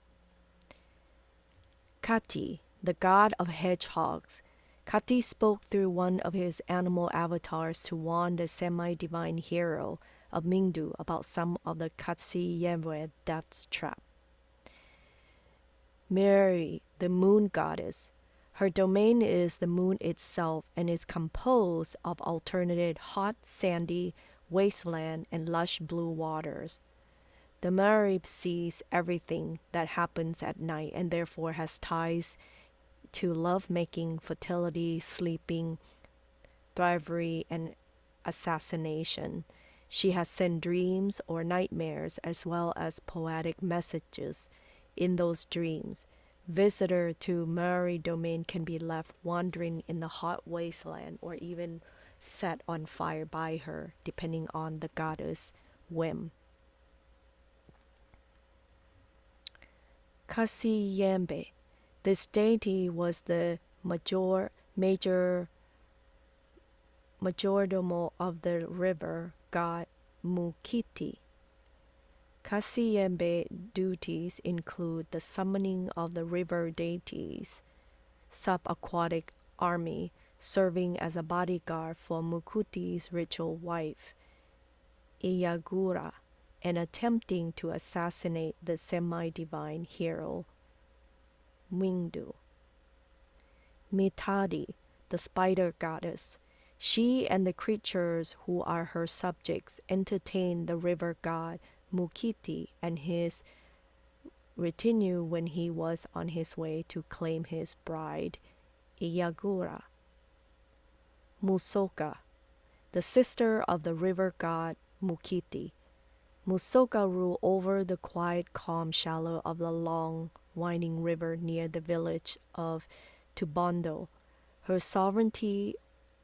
S1: Kati, the god of hedgehogs. Kati spoke through one of his animal avatars to warn the semi divine hero of Mwindo about some of the Kasiyembe death trap. Mweri, the moon goddess, her domain is the moon itself and is composed of alternated hot, sandy wasteland and lush blue waters. The Mweri sees everything that happens at night and therefore has ties to love making, fertility, sleeping, thievery, and assassination. She has sent dreams or nightmares as well as poetic messages in those dreams visitor to Mweri domain can be left wandering in the hot wasteland or even set on fire by her, depending on the goddess' whim. Kasiyembe. This deity was the major, major majordomo of the river god Mukiti. Kasiyembe duties include the summoning of the river deities, subaquatic army serving as a bodyguard for Mukiti's ritual wife, Iyagura, and attempting to assassinate the semi-divine hero, Mwindo. Mitadi, the spider goddess, she and the creatures who are her subjects entertain the river god Mukiti and his retinue when he was on his way to claim his bride, Iyagura. Musoka, the sister of the river god Mukiti. Musoka ruled over the quiet, calm shallow of the long, winding river near the village of Tubondo. Her sovereignty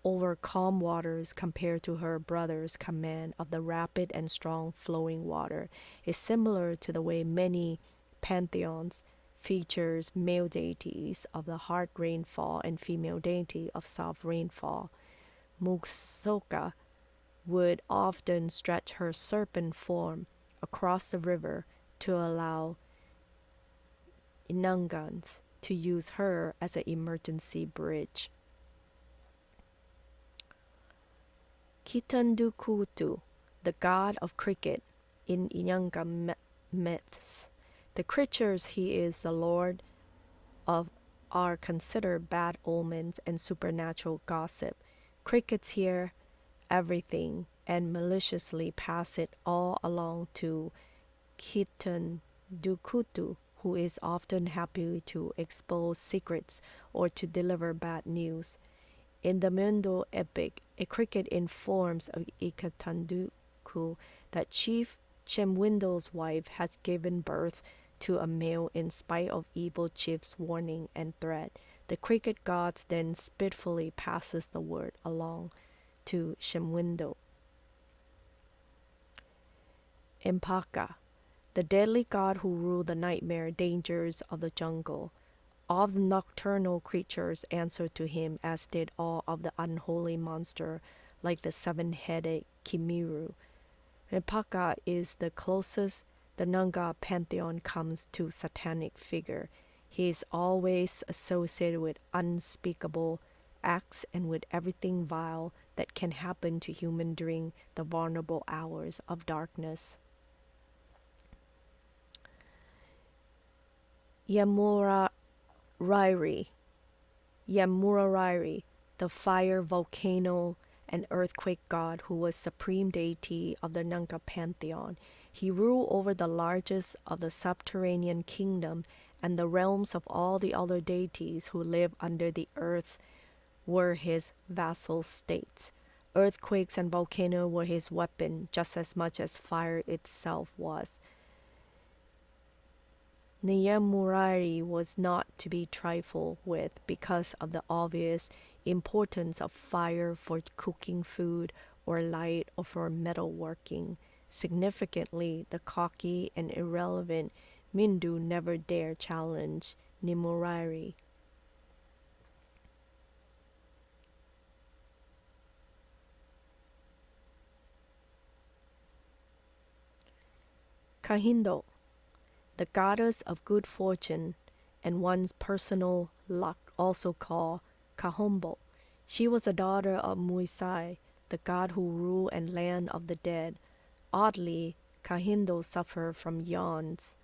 S1: over calm waters compared to her brother's command of the rapid and strong flowing water is similar to the way many pantheons features male deities of the hard rainfall and female deity of soft rainfall. Musoka would often stretch her serpent form across the river to allow Inangans to use her as an emergency bridge. Kitandukutu, the god of cricket in Inyanga myths. The creatures he is the lord of are considered bad omens and supernatural gossip. Crickets hear everything and maliciously pass it all along to Kitandukutu, who is often happy to expose secrets or to deliver bad news. In the Mwindo epic, a cricket informs of Ikatanduku that Chief Shemwindo's wife has given birth to a male in spite of evil chief's warning and threat. The cricket gods then spitefully passes the word along to Shemwindo. Impaka, the deadly god who ruled the nightmare dangers of the jungle, All the nocturnal creatures answered to him, as did all of the unholy monster, like the seven-headed Kirimu. Paka is the closest the Nanga pantheon comes to satanic figure. He is always associated with unspeakable acts and with everything vile that can happen to human during the vulnerable hours of darkness. Yamurari, Yamurari, the fire volcano and earthquake god who was supreme deity of the Nanga pantheon. He ruled over the largest of the subterranean kingdom and the realms of all the other deities who live under the earth were his vassal states. Earthquakes and volcanoes were his weapon just as much as fire itself was. Nyamurari was not to be trifled with because of the obvious importance of fire for cooking food or light or for metalworking. Significantly, the cocky and irrelevant Mwindo never dared challenge Nyamurari. Kahindo, the goddess of good fortune and one's personal luck, also called Kahombo. She was a daughter of Muisai, the god who ruled and land of the dead. Oddly, Kahindo suffered from yawns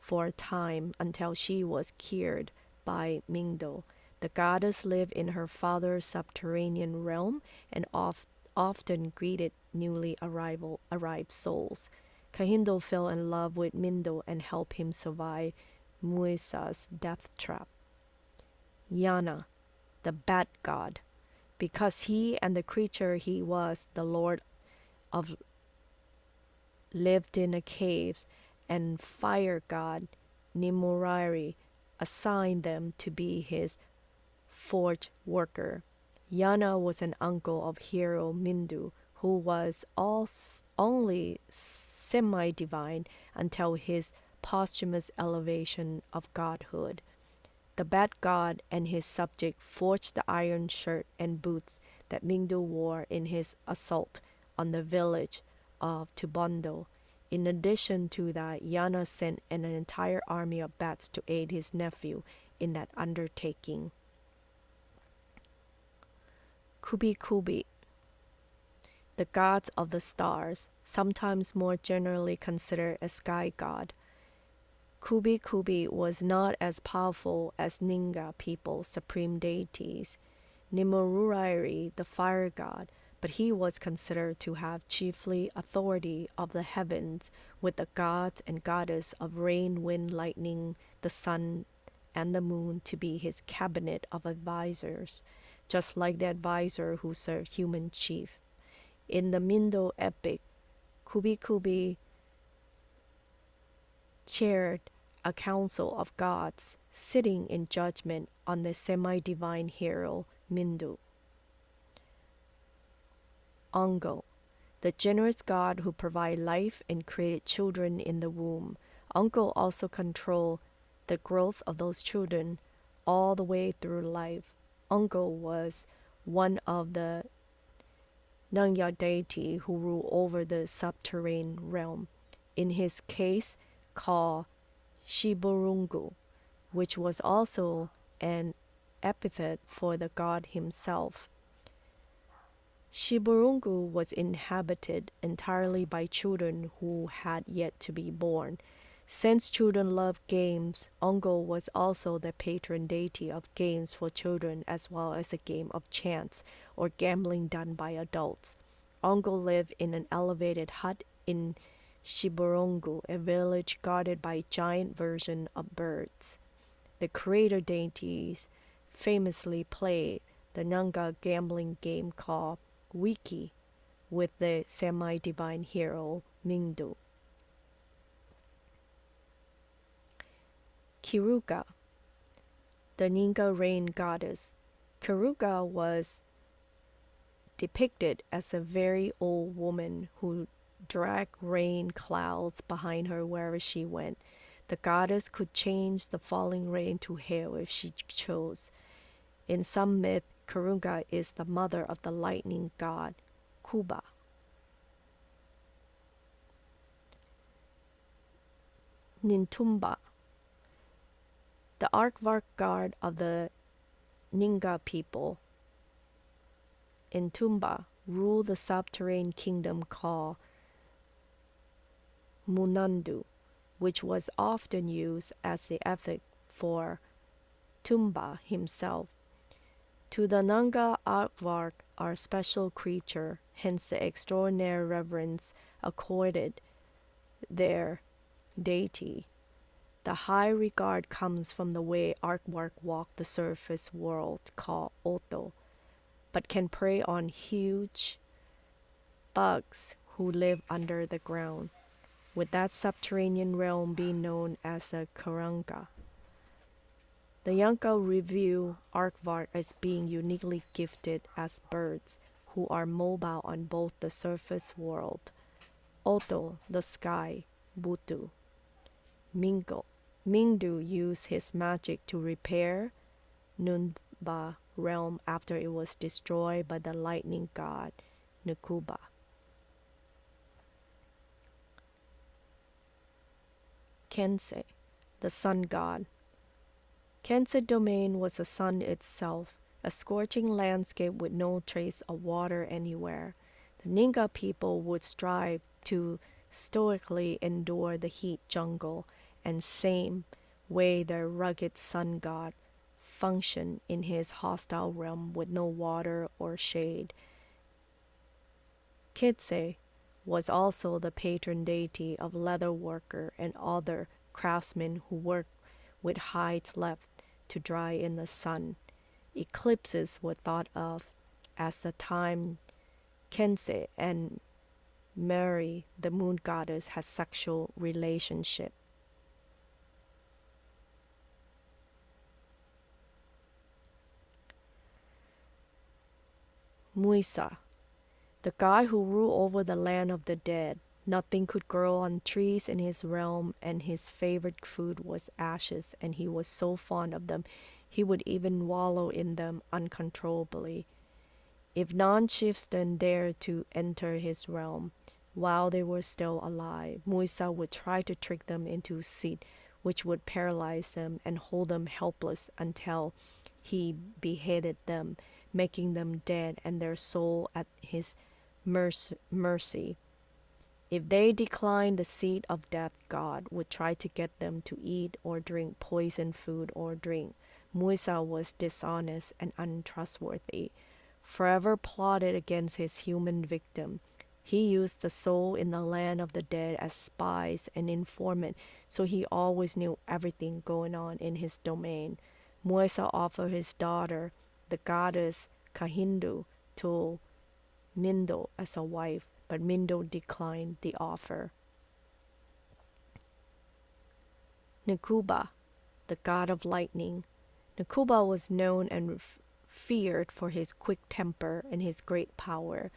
S1: for a time until she was cured by Mwindo. The goddess lived in her father's subterranean realm and oft, often greeted newly arrival, arrived souls. Kahindo fell in love with Mwindo and helped him survive Muisa's death trap. Yana, the bat god, because he and the creature he was, the lord of lived in the caves, and fire god Nyamurari assigned them to be his forge worker. Yana was an uncle of hero Mwindo, who was also only semi divine until his posthumous elevation of godhood. The bat god and his subject forged the iron shirt and boots that Mwindo wore in his assault on the village of Tubondo. In addition to that, Yana sent an entire army of bats to aid his nephew in that undertaking. Kubi Kubi the gods of the stars, sometimes more generally considered a sky god. Kubi Kubi was not as powerful as Ninga people, supreme deities. Nyamurari, the fire god, but he was considered to have chiefly authority of the heavens, with the gods and goddess of rain, wind, lightning, the sun, and the moon to be his cabinet of advisors, just like the advisor who served human chief. In the Mwindo epic, Kubi Kubi chaired a council of gods sitting in judgment on the semi divine hero Mwindo. Ongo, the generous god who provided life and created children in the womb. Ongo also controlled the growth of those children all the way through life. Ongo was one of the Nanya deity who ruled over the subterranean realm, in his case called Shiburungu, which was also an epithet for the god himself. Shiburungu was inhabited entirely by children who had yet to be born. Since children love games, Ongo was also the patron deity of games for children as well as a game of chance or gambling done by adults. Ongo lived in an elevated hut in Shiburungu, a village guarded by giant version of birds. The creator deities famously played the Nanga gambling game called Wiki with the semi divine hero Mwindo. Kiruga, the Ninga rain goddess. Kiruga was depicted as a very old woman who dragged rain clouds behind her wherever she went. The goddess could change the falling rain to hail if she chose. In some myth, Kurunga is the mother of the lightning god, Kuba. Nintumba. The Aardvark Guard of the Ninga people in Tumba rule the subterranean kingdom called Munandu, which was often used as the epithet for Tumba himself. To the Nanga Aardvark are special creature, hence the extraordinary reverence accorded their deity. The high regard comes from the way Aardvark walk the surface world called Oto, but can prey on huge bugs who live under the ground, with that subterranean realm being known as the Karanga. The Yanka review Aardvark as being uniquely gifted as birds who are mobile on both the surface world, Oto, the sky, Butu, Mingo, Mwindo used his magic to repair Nunba realm after it was destroyed by the lightning god Nkuba. Kense, the sun god. Kense domain was the sun itself, a scorching landscape with no trace of water anywhere. The Ninga people would strive to stoically endure the heat jungle and same way the rugged sun god functioned in his hostile realm with no water or shade. Kitse was also the patron deity of leather worker and other craftsmen who worked with hides left to dry in the sun. Eclipses were thought of as the time Kense and Mweri, the moon goddess, had sexual relationship. Muisa, the god who ruled over the land of the dead. Nothing could grow on trees in his realm, and his favorite food was ashes, and he was so fond of them he would even wallow in them uncontrollably. If non chieftain dared to enter his realm while they were still alive, Muisa would try to trick them into a seat which would paralyze them and hold them helpless until he beheaded them making them dead and their soul at his mercy. If they declined the seed of death, God would try to get them to eat or drink poison food or drink. Muisa was dishonest and untrustworthy, forever plotted against his human victim. He used the soul in the land of the dead as spies and informant, so he always knew everything going on in his domain. Muisa offered his daughter the goddess Kahindo to Mwindo as a wife, but Mwindo declined the offer. Nkuba, the god of lightning. Nkuba was known and feared for his quick temper and his great power.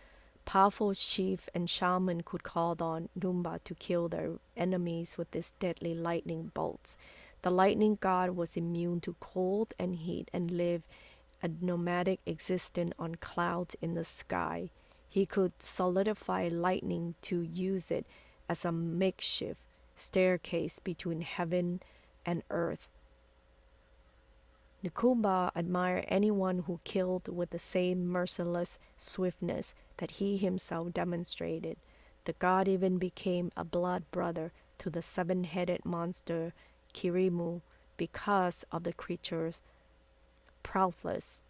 S1: Powerful chief and shaman could call on Numba to kill their enemies with his deadly lightning bolts. The lightning god was immune to cold and heat and lived a nomadic existence on clouds in the sky. He could solidify lightning to use it as a makeshift staircase between heaven and earth. Nukumba admired anyone who killed with the same merciless swiftness that he himself demonstrated. The god even became a blood brother to the seven headed monster Kirimu because of the creature's prowess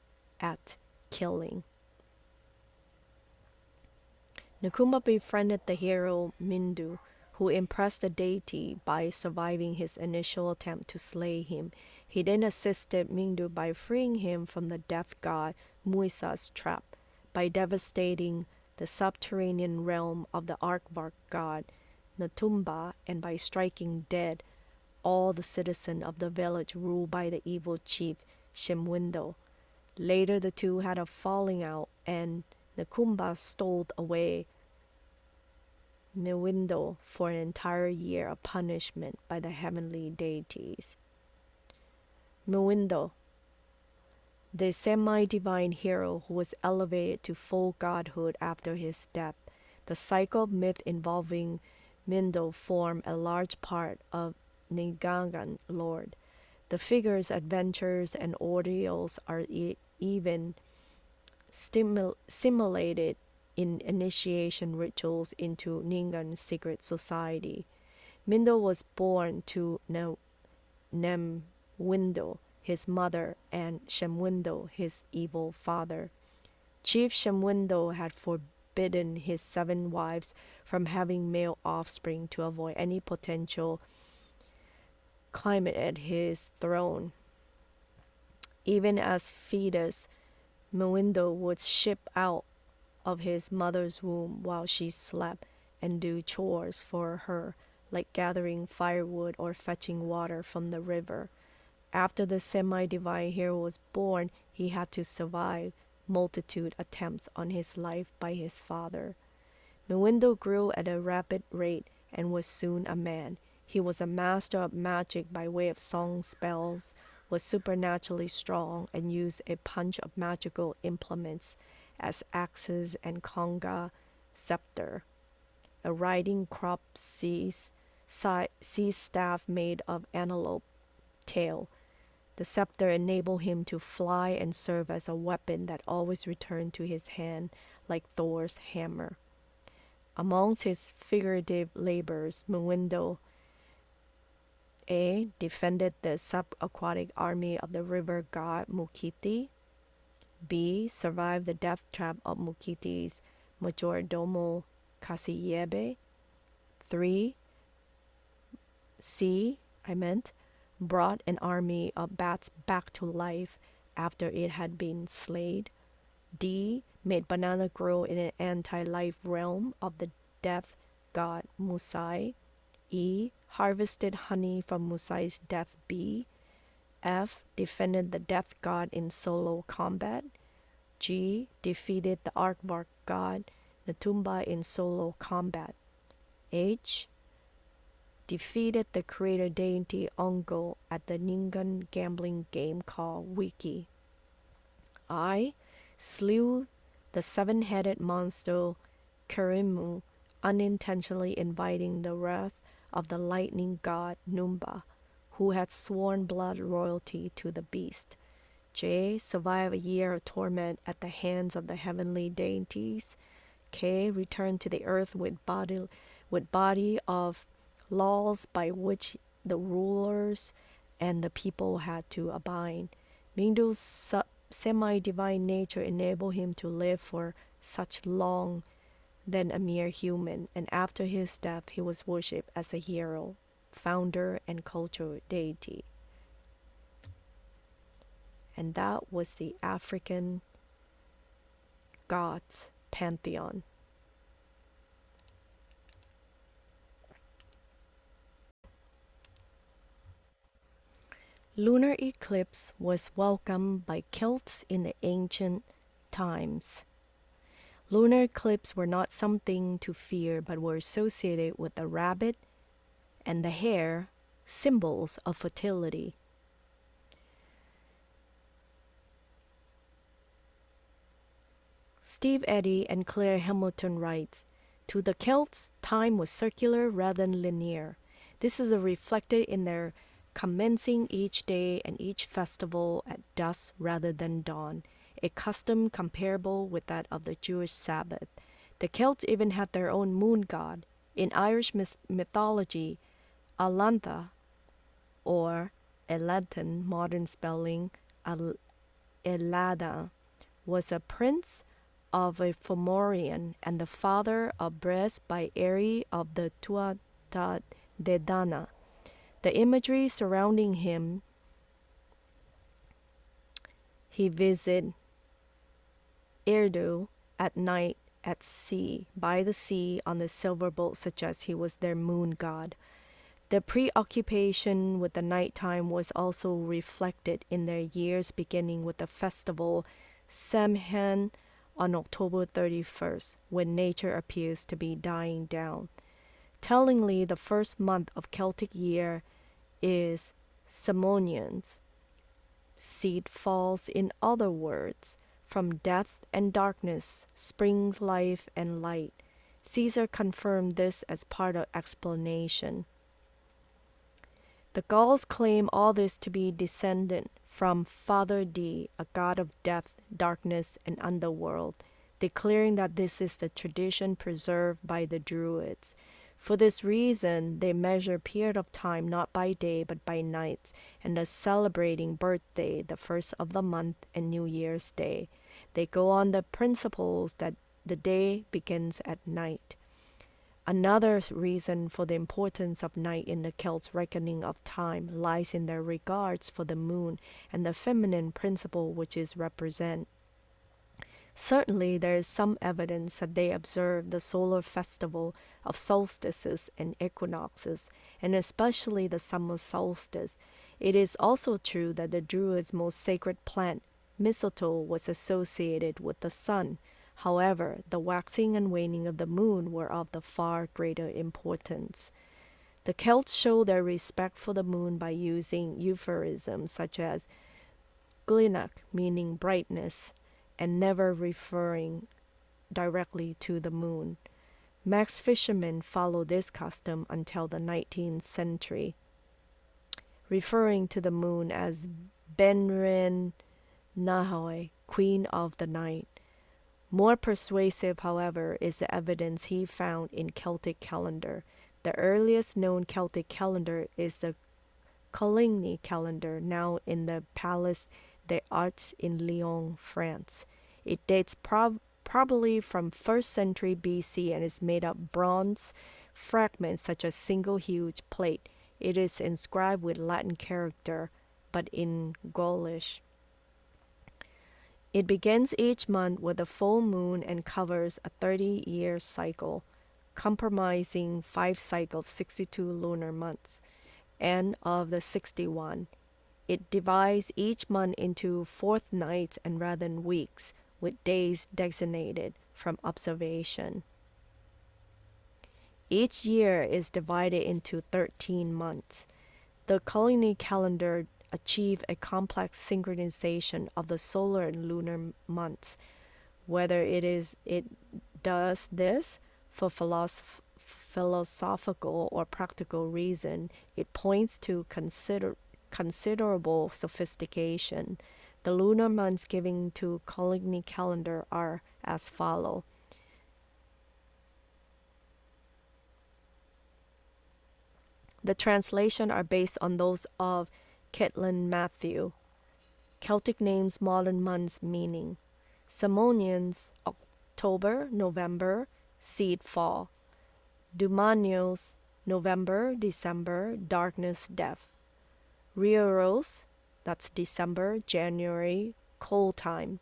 S1: at killing. Nakuma befriended the hero Mwindo, who impressed the deity by surviving his initial attempt to slay him. He then assisted Mwindo by freeing him from the death god Muisa's trap by devastating the subterranean realm of the Aardvark god Natumba and by striking dead all the citizens of the village ruled by the evil chief Shemwindo. Later, the two had a falling out, and Nakumba stole away Mwindo for an entire year of punishment by the heavenly deities. Mwindo, the semi divine hero who was elevated to full godhood after his death. The cycle myth involving Mwindo form a large part of Ningangan lore. The figure's adventures and ordeals are e- even stimul- simulated in initiation rituals into Ningan secret society. Mwindo was born to ne- Nemwindo, his mother, and Shemwindo, his evil father. Chief Shemwindo had forbidden his seven wives from having male offspring to avoid any potential climate at his throne. Even as fetus, Mwindo would ship out of his mother's womb while she slept and do chores for her, like gathering firewood or fetching water from the river. After the semi divine hero was born, he had to survive multitude attempts on his life by his father. Mwindo grew at a rapid rate and was soon a man. He was a master of magic by way of song spells, was supernaturally strong, and used a punch of magical implements as axes and conga scepter, a riding crop sea staff made of antelope tail. The scepter enabled him to fly and serve as a weapon that always returned to his hand like Thor's hammer. Amongst his figurative labors, Mwindo A defended the subaquatic army of the river god Mukiti. B survived the death trap of Mukiti's majordomo Kasiyembe. 3. C, I meant, brought an army of bats back to life after it had been slayed. D made banana grow in an anti-life realm of the death god Muisa. E harvested honey from Muisa's death bee. F defended the death god in solo combat. G defeated the aardvark god Natumba in solo combat. H defeated the creator deity Ongo at the Ningan gambling game called Wiki. I slew the seven headed monster Kirimu, unintentionally inviting the wrath of the lightning god Numba, who had sworn blood royalty to the beast. J survived a year of torment at the hands of the heavenly deities. K returned to the earth with body with body of laws by which the rulers and the people had to abide. Mwindo's semi divine nature enabled him to live for such long than a mere human, and after his death, he was worshipped as a hero, founder, and cultural deity. And that was the African gods pantheon. Lunar eclipse was welcomed by Celts in the ancient times. Lunar eclipses were not something to fear, but were associated with the rabbit and the hare, symbols of fertility. Steve Eddy and Claire Hamilton writes, To the Celts, time was circular rather than linear. This is reflected in their commencing each day and each festival at dusk rather than dawn, a custom comparable with that of the Jewish Sabbath. The Celts even had their own moon god. In Irish mythology, Alantha, or Eladon, modern spelling Al- Elada, was a prince of a Fomorian and the father of Bres by Eri of the Tuatha De Danann. The imagery surrounding him, he visited Eridu at night at sea, by the sea on the silver boat, as he was their moon god. The preoccupation with the nighttime was also reflected in their years beginning with the festival Samhain on October 31st, when nature appears to be dying down. Tellingly, the first month of Celtic year is Simonians. Seed falls, in other words, from death and darkness springs life and light. Caesar confirmed this as part of explanation. The Gauls claim all this to be descendant from Father D, a god of death, darkness, and underworld, declaring that this is the tradition preserved by the Druids. For this reason, they measure period of time not by day but by nights, and thus celebrating birthday, the first of the month, and New Year's Day. They go on the principles that the day begins at night. Another reason for the importance of night in the Celts' reckoning of time lies in their regards for the moon and the feminine principle which is represent. Certainly, there is some evidence that they observe the solar festival of solstices and equinoxes, and especially the summer solstice. It is also true that the Druids' most sacred plant, mistletoe, was associated with the sun. However, the waxing and waning of the moon were of the far greater importance. The Celts show their respect for the moon by using euphemisms such as glynach, meaning brightness, and never referring directly to the moon. Manx fishermen followed this custom until the 19th century, referring to the moon as Benrin Nahoi, Queen of the Night. More persuasive, however, is the evidence he found in Celtic calendar. The earliest known Celtic calendar is the Coligny calendar, now in the Palace des Arts in Lyon, France. It dates prob probably from 1st century BC and is made of bronze fragments such as single huge plate. It is inscribed with Latin character, but in Gaulish. It begins each month with a full moon and covers a 30 year cycle, comprising five cycles of 62 lunar months, and of the 61. It divides each month into fourth nights and rather than weeks, with days designated from observation. Each year is divided into 13 months. The Coligny calendar achieve a complex synchronization of the solar and lunar months. Whether it is it does this for philosoph- philosophical or practical reason, it points to consider considerable sophistication. The lunar months given to Coligny calendar are as follow. The translation are based on those of Caitlín Matthew. Celtic names modern months meaning. Simonians October, November, seed fall. Dumanios November, December, darkness, death. Rioros, that's December, January, cold time.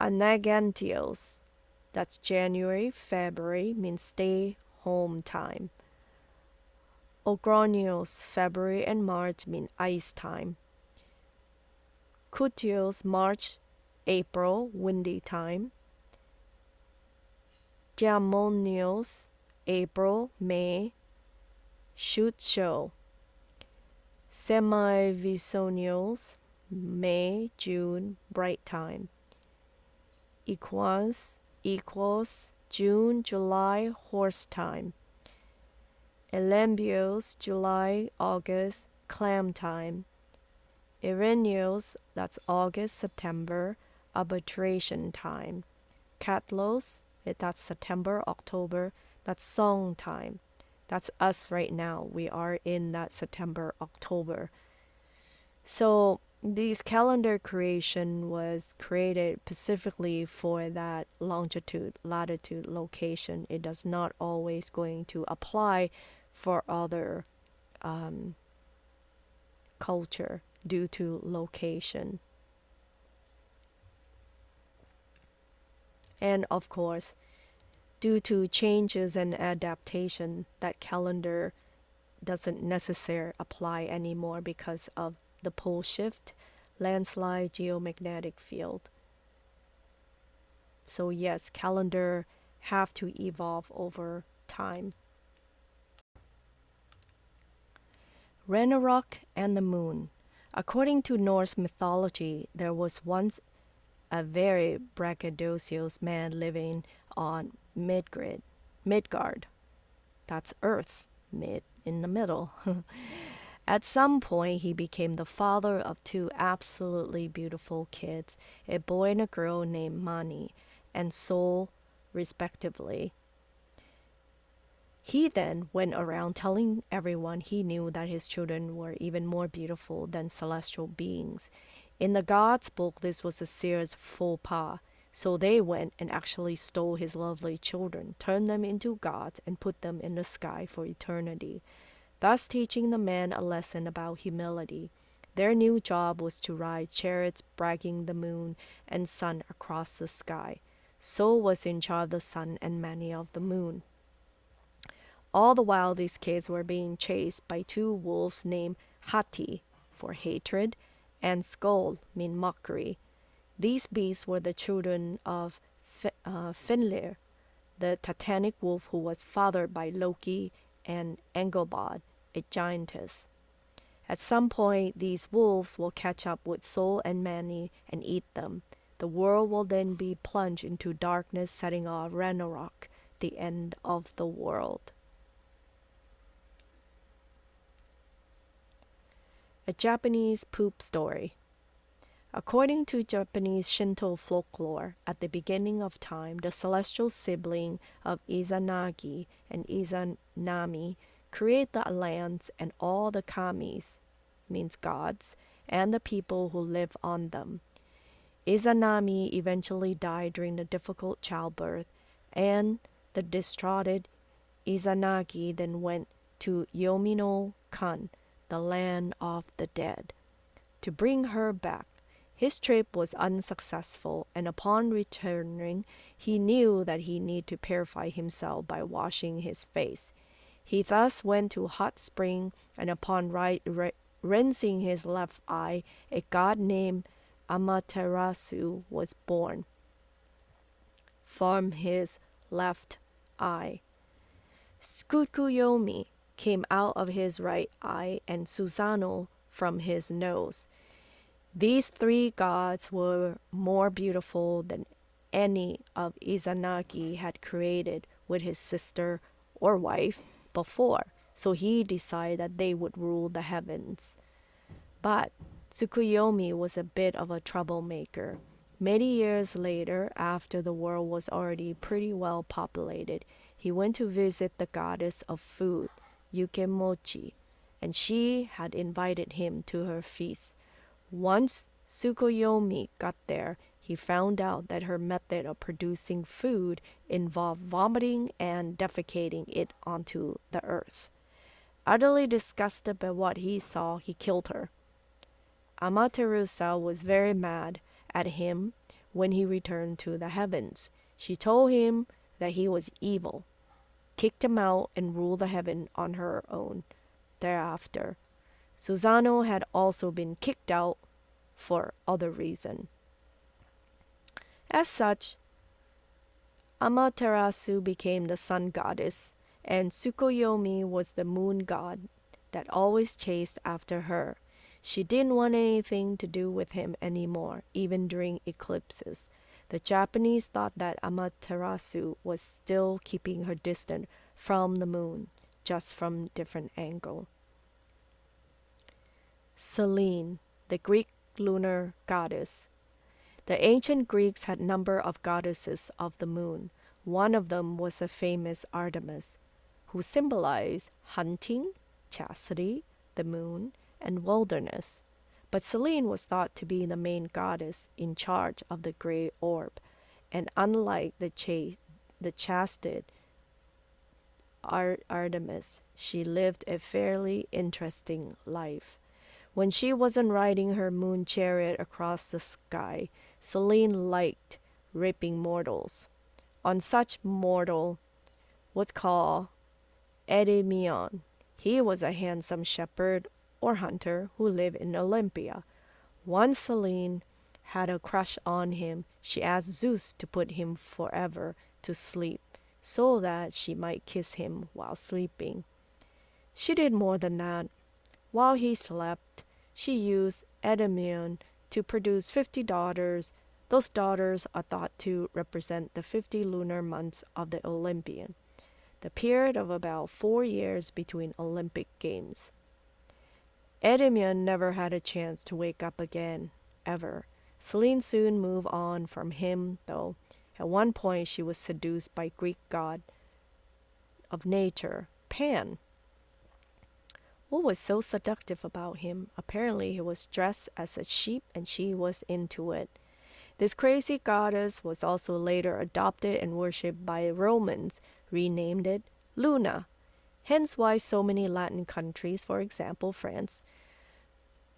S1: Anagantios, that's January, February, means stay home time. Ogronios, February and March mean ice time. Cutios, March, April, windy time. Diamonios, April, May, shoot show. Semivisonials, May, June, bright time. Equans, equals, June, July, horse time. Elambios, July, August, clam time. Irenios, that's August, September, arbitration time. Catlos, that's September, October, that's song time. That's us right now. We are in that September, October. So this calendar creation was created specifically for that longitude, latitude, location. It does not always going to apply for other um, culture due to location. And of course, due to changes and adaptation, that calendar doesn't necessarily apply anymore because of the pole shift, landslide, geomagnetic field. So yes, calendar have to evolve over time Ragnarok and the Moon. According to Norse mythology, there was once a very braggadocious man living on Midgard. Midgard. That's Earth, mid in the middle. At some point, he became the father of two absolutely beautiful kids, a boy and a girl named Mani and Sol, respectively. He then went around telling everyone he knew that his children were even more beautiful than celestial beings. In the God's book, this was a serious faux pas. So they went and actually stole his lovely children, turned them into gods, and put them in the sky for eternity, thus teaching the man a lesson about humility. Their new job was to ride chariots bragging the moon and sun across the sky. Sol was in charge the sun and Mani of the moon. All the while, these kids were being chased by two wolves named Hati for hatred and Skoll mean mockery. These beasts were the children of uh, Fenrir, the titanic wolf who was fathered by Loki and Angrboda, a giantess. At some point, these wolves will catch up with Sol and Mani and eat them. The world will then be plunged into darkness, setting off Ragnarok, the end of the world. A Japanese poop story. According to Japanese Shinto folklore, at the beginning of time, the celestial sibling of Izanagi and Izanami create the lands and all the kamis, means gods, and the people who live on them. Izanami eventually died during the difficult childbirth, and the distraught Izanagi then went to Yomino Kan, the land of the dead, to bring her back. His trip was unsuccessful, and upon returning, he knew that he needed to purify himself by washing his face. He thus went to a hot spring, and upon right, rinsing his left eye, a god named Amaterasu was born from his left eye. Tsukuyomi came out of his right eye and Susanoo from his nose. These three gods were more beautiful than any of Izanagi had created with his sister or wife before, so he decided that they would rule the heavens. But Tsukuyomi was a bit of a troublemaker. Many years later, after the world was already pretty well populated, he went to visit the goddess of food Ukemochi, and she had invited him to her feast. Once Tsukuyomi got there, he found out that her method of producing food involved vomiting and defecating it onto the earth. Utterly disgusted by what he saw, he killed her. Amaterasu was very mad at him when he returned to the heavens. She told him that he was evil kicked him out, and ruled the heaven on her own thereafter. Susanoo had also been kicked out for other reason. As such, Amaterasu became the sun goddess, and Tsukuyomi was the moon god that always chased after her. She didn't want anything to do with him anymore, even during eclipses. The Japanese thought that Amaterasu was still keeping her distant from the moon, just from different angle. Selene, the Greek lunar goddess. The ancient Greeks had number of goddesses of the moon. One of them was the famous Artemis, who symbolized hunting, chastity, the moon, and wilderness but Selene was thought to be the main goddess in charge of the gray orb, and unlike the, chaste, the chastised Artemis, she lived a fairly interesting life. When she wasn't riding her moon chariot across the sky, Selene liked raping mortals. On such mortal was called Endymion. He was a handsome shepherd or hunter who lived in Olympia. Once Selene had a crush on him, she asked Zeus to put him forever to sleep so that she might kiss him while sleeping. She did more than that. While he slept, she used Endymion to produce 50 daughters. Those daughters are thought to represent the 50 lunar months of the Olympian, the period of about four years between Olympic Games. Endymion never had a chance to wake up again, ever. Selene soon moved on from him, though. At one point, she was seduced by Greek god of nature, Pan. What was so seductive about him? Apparently, he was dressed as a sheep and she was into it. This crazy goddess was also later adopted and worshipped by Romans, renamed it Luna. Hence, why so many Latin countries, for example, France,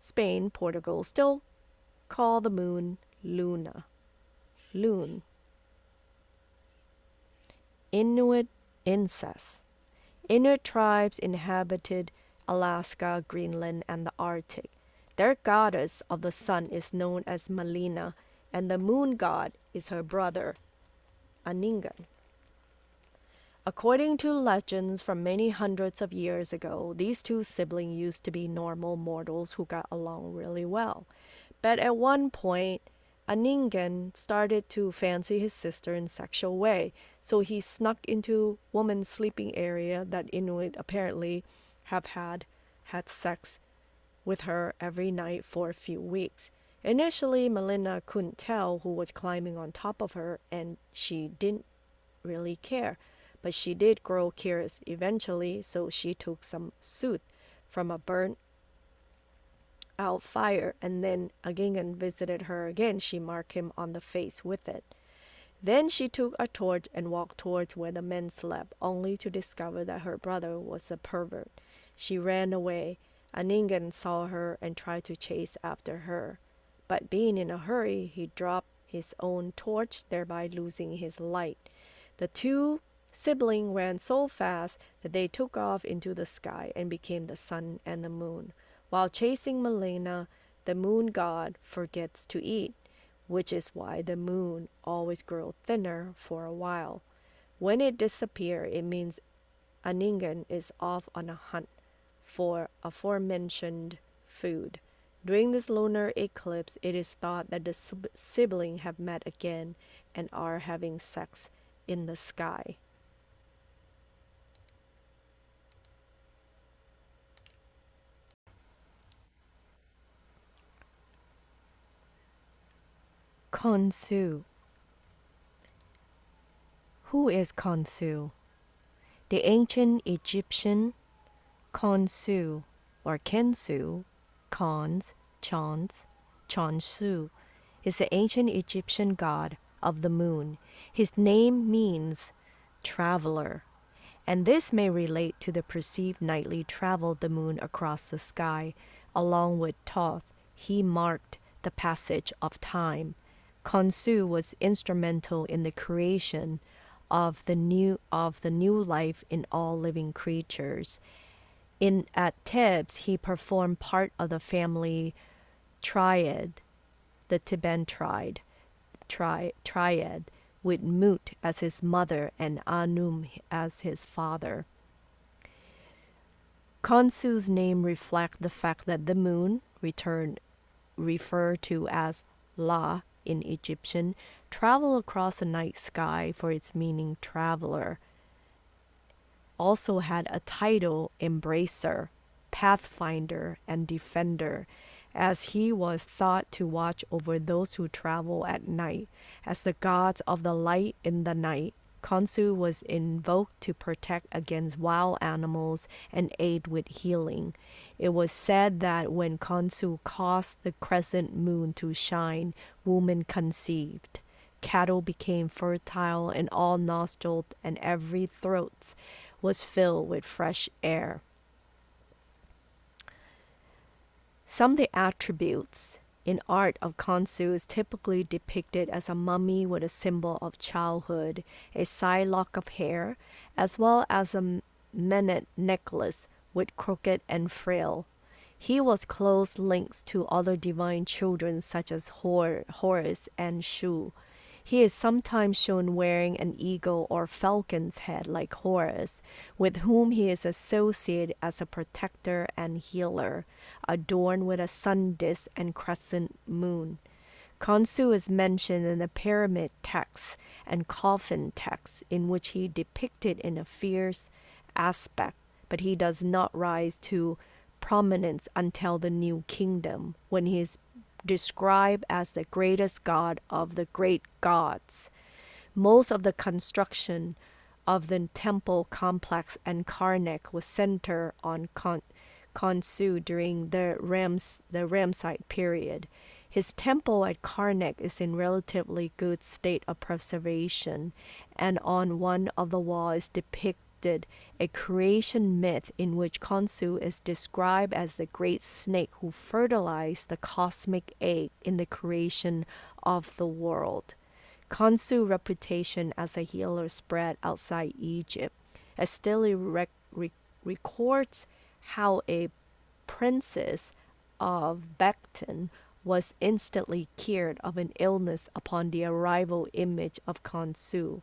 S1: Spain, Portugal, still call the moon Luna. Loon. Inuit incest. Inuit tribes inhabited Alaska, Greenland, and the Arctic. Their goddess of the sun is known as Malina, and the moon god is her brother, Aningan. According to legends from many hundreds of years ago, these two siblings used to be normal mortals who got along really well. But at one point, Aningan started to fancy his sister in sexual way, so he snuck into woman's sleeping area that Inuit apparently have had had sex with her every night for a few weeks. Initially, Melina couldn't tell who was climbing on top of her, and she didn't really care. But she did grow curious eventually, so she took some soot from a burnt out fire, and then Aningan visited her again. She marked him on the face with it. Then she took a torch and walked towards where the men slept, only to discover that her brother was a pervert. She ran away. Aningan saw her and tried to chase after her. But being in a hurry, he dropped his own torch, thereby losing his light. The two siblings ran so fast that they took off into the sky and became the sun and the moon. While chasing Melina, the moon god forgets to eat, which is why the moon always grows thinner for a while. When it disappears, it means Aningan is off on a hunt for aforementioned food. During this lunar eclipse, it is thought that the siblings have met again and are having sex in the sky. Khonsu. Who is Khonsu? The ancient Egyptian Khonsu or Kensu, Khons, Chons, Chonsu is the ancient Egyptian god of the moon. His name means traveler, and this may relate to the perceived nightly travel of the moon across the sky. Along with Thoth, he marked the passage of time Khonsu was instrumental in the creation of the new of the new life in all living creatures. In at Thebes, he performed part of the family triad, the Theban triad, tri, triad, with Mut as his mother and Amun as his father. Khonsu's name reflects the fact that the moon, returned referred to as La in Egyptian, travel across the night sky for its meaning traveler. Also had a title embracer, pathfinder, and defender, as he was thought to watch over those who travel at night, as the gods of the light in the night Khonsu was invoked to protect against wild animals and aid with healing. It was said that when Khonsu caused the crescent moon to shine, women conceived. Cattle became fertile, and all nostrils and every throat was filled with fresh air. Some of the attributes in art of Khonsu is typically depicted as a mummy with a symbol of childhood, a side lock of hair, as well as a menat necklace with crooked and frail. He was close links to other divine children such as Hor, Horus and Shu. He is sometimes shown wearing an eagle or falcon's head like Horus, with whom he is associated as a protector and healer, adorned with a sun disk and crescent moon. Khonsu is mentioned in the pyramid texts and coffin texts, in which he depicted in a fierce aspect, but he does not rise to prominence until the New Kingdom, when he is described as the greatest god of the great gods. Most of the construction of the temple complex and Karnak was centered on Khonsu during the Rams the Ramesside period. His temple at Karnak is in relatively good state of preservation, and on one of the walls is depicted a creation myth in which Khonsu is described as the great snake who fertilized the cosmic egg in the creation of the world. Khonsu's reputation as a healer spread outside Egypt. Rec rec records how a princess of Bekhten was instantly cured of an illness upon the arrival image of Khonsu.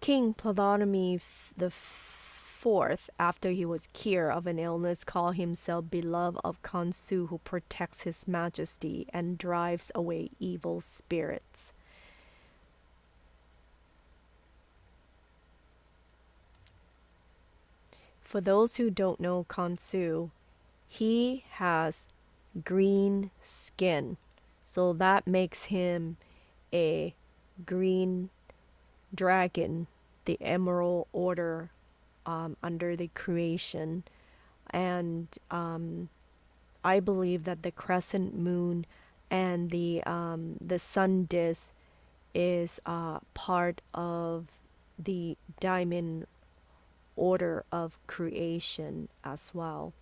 S1: King Ptolemy the fourth, after he was cured of an illness, called himself beloved of Khonsu, who protects his majesty and drives away evil spirits. For those who don't know Khonsu, he has green skin, so that makes him a green dragon, the Emerald Order um, under the creation. And um, I believe that the crescent moon and the um, the sun disk is uh, part of the diamond order of creation as well.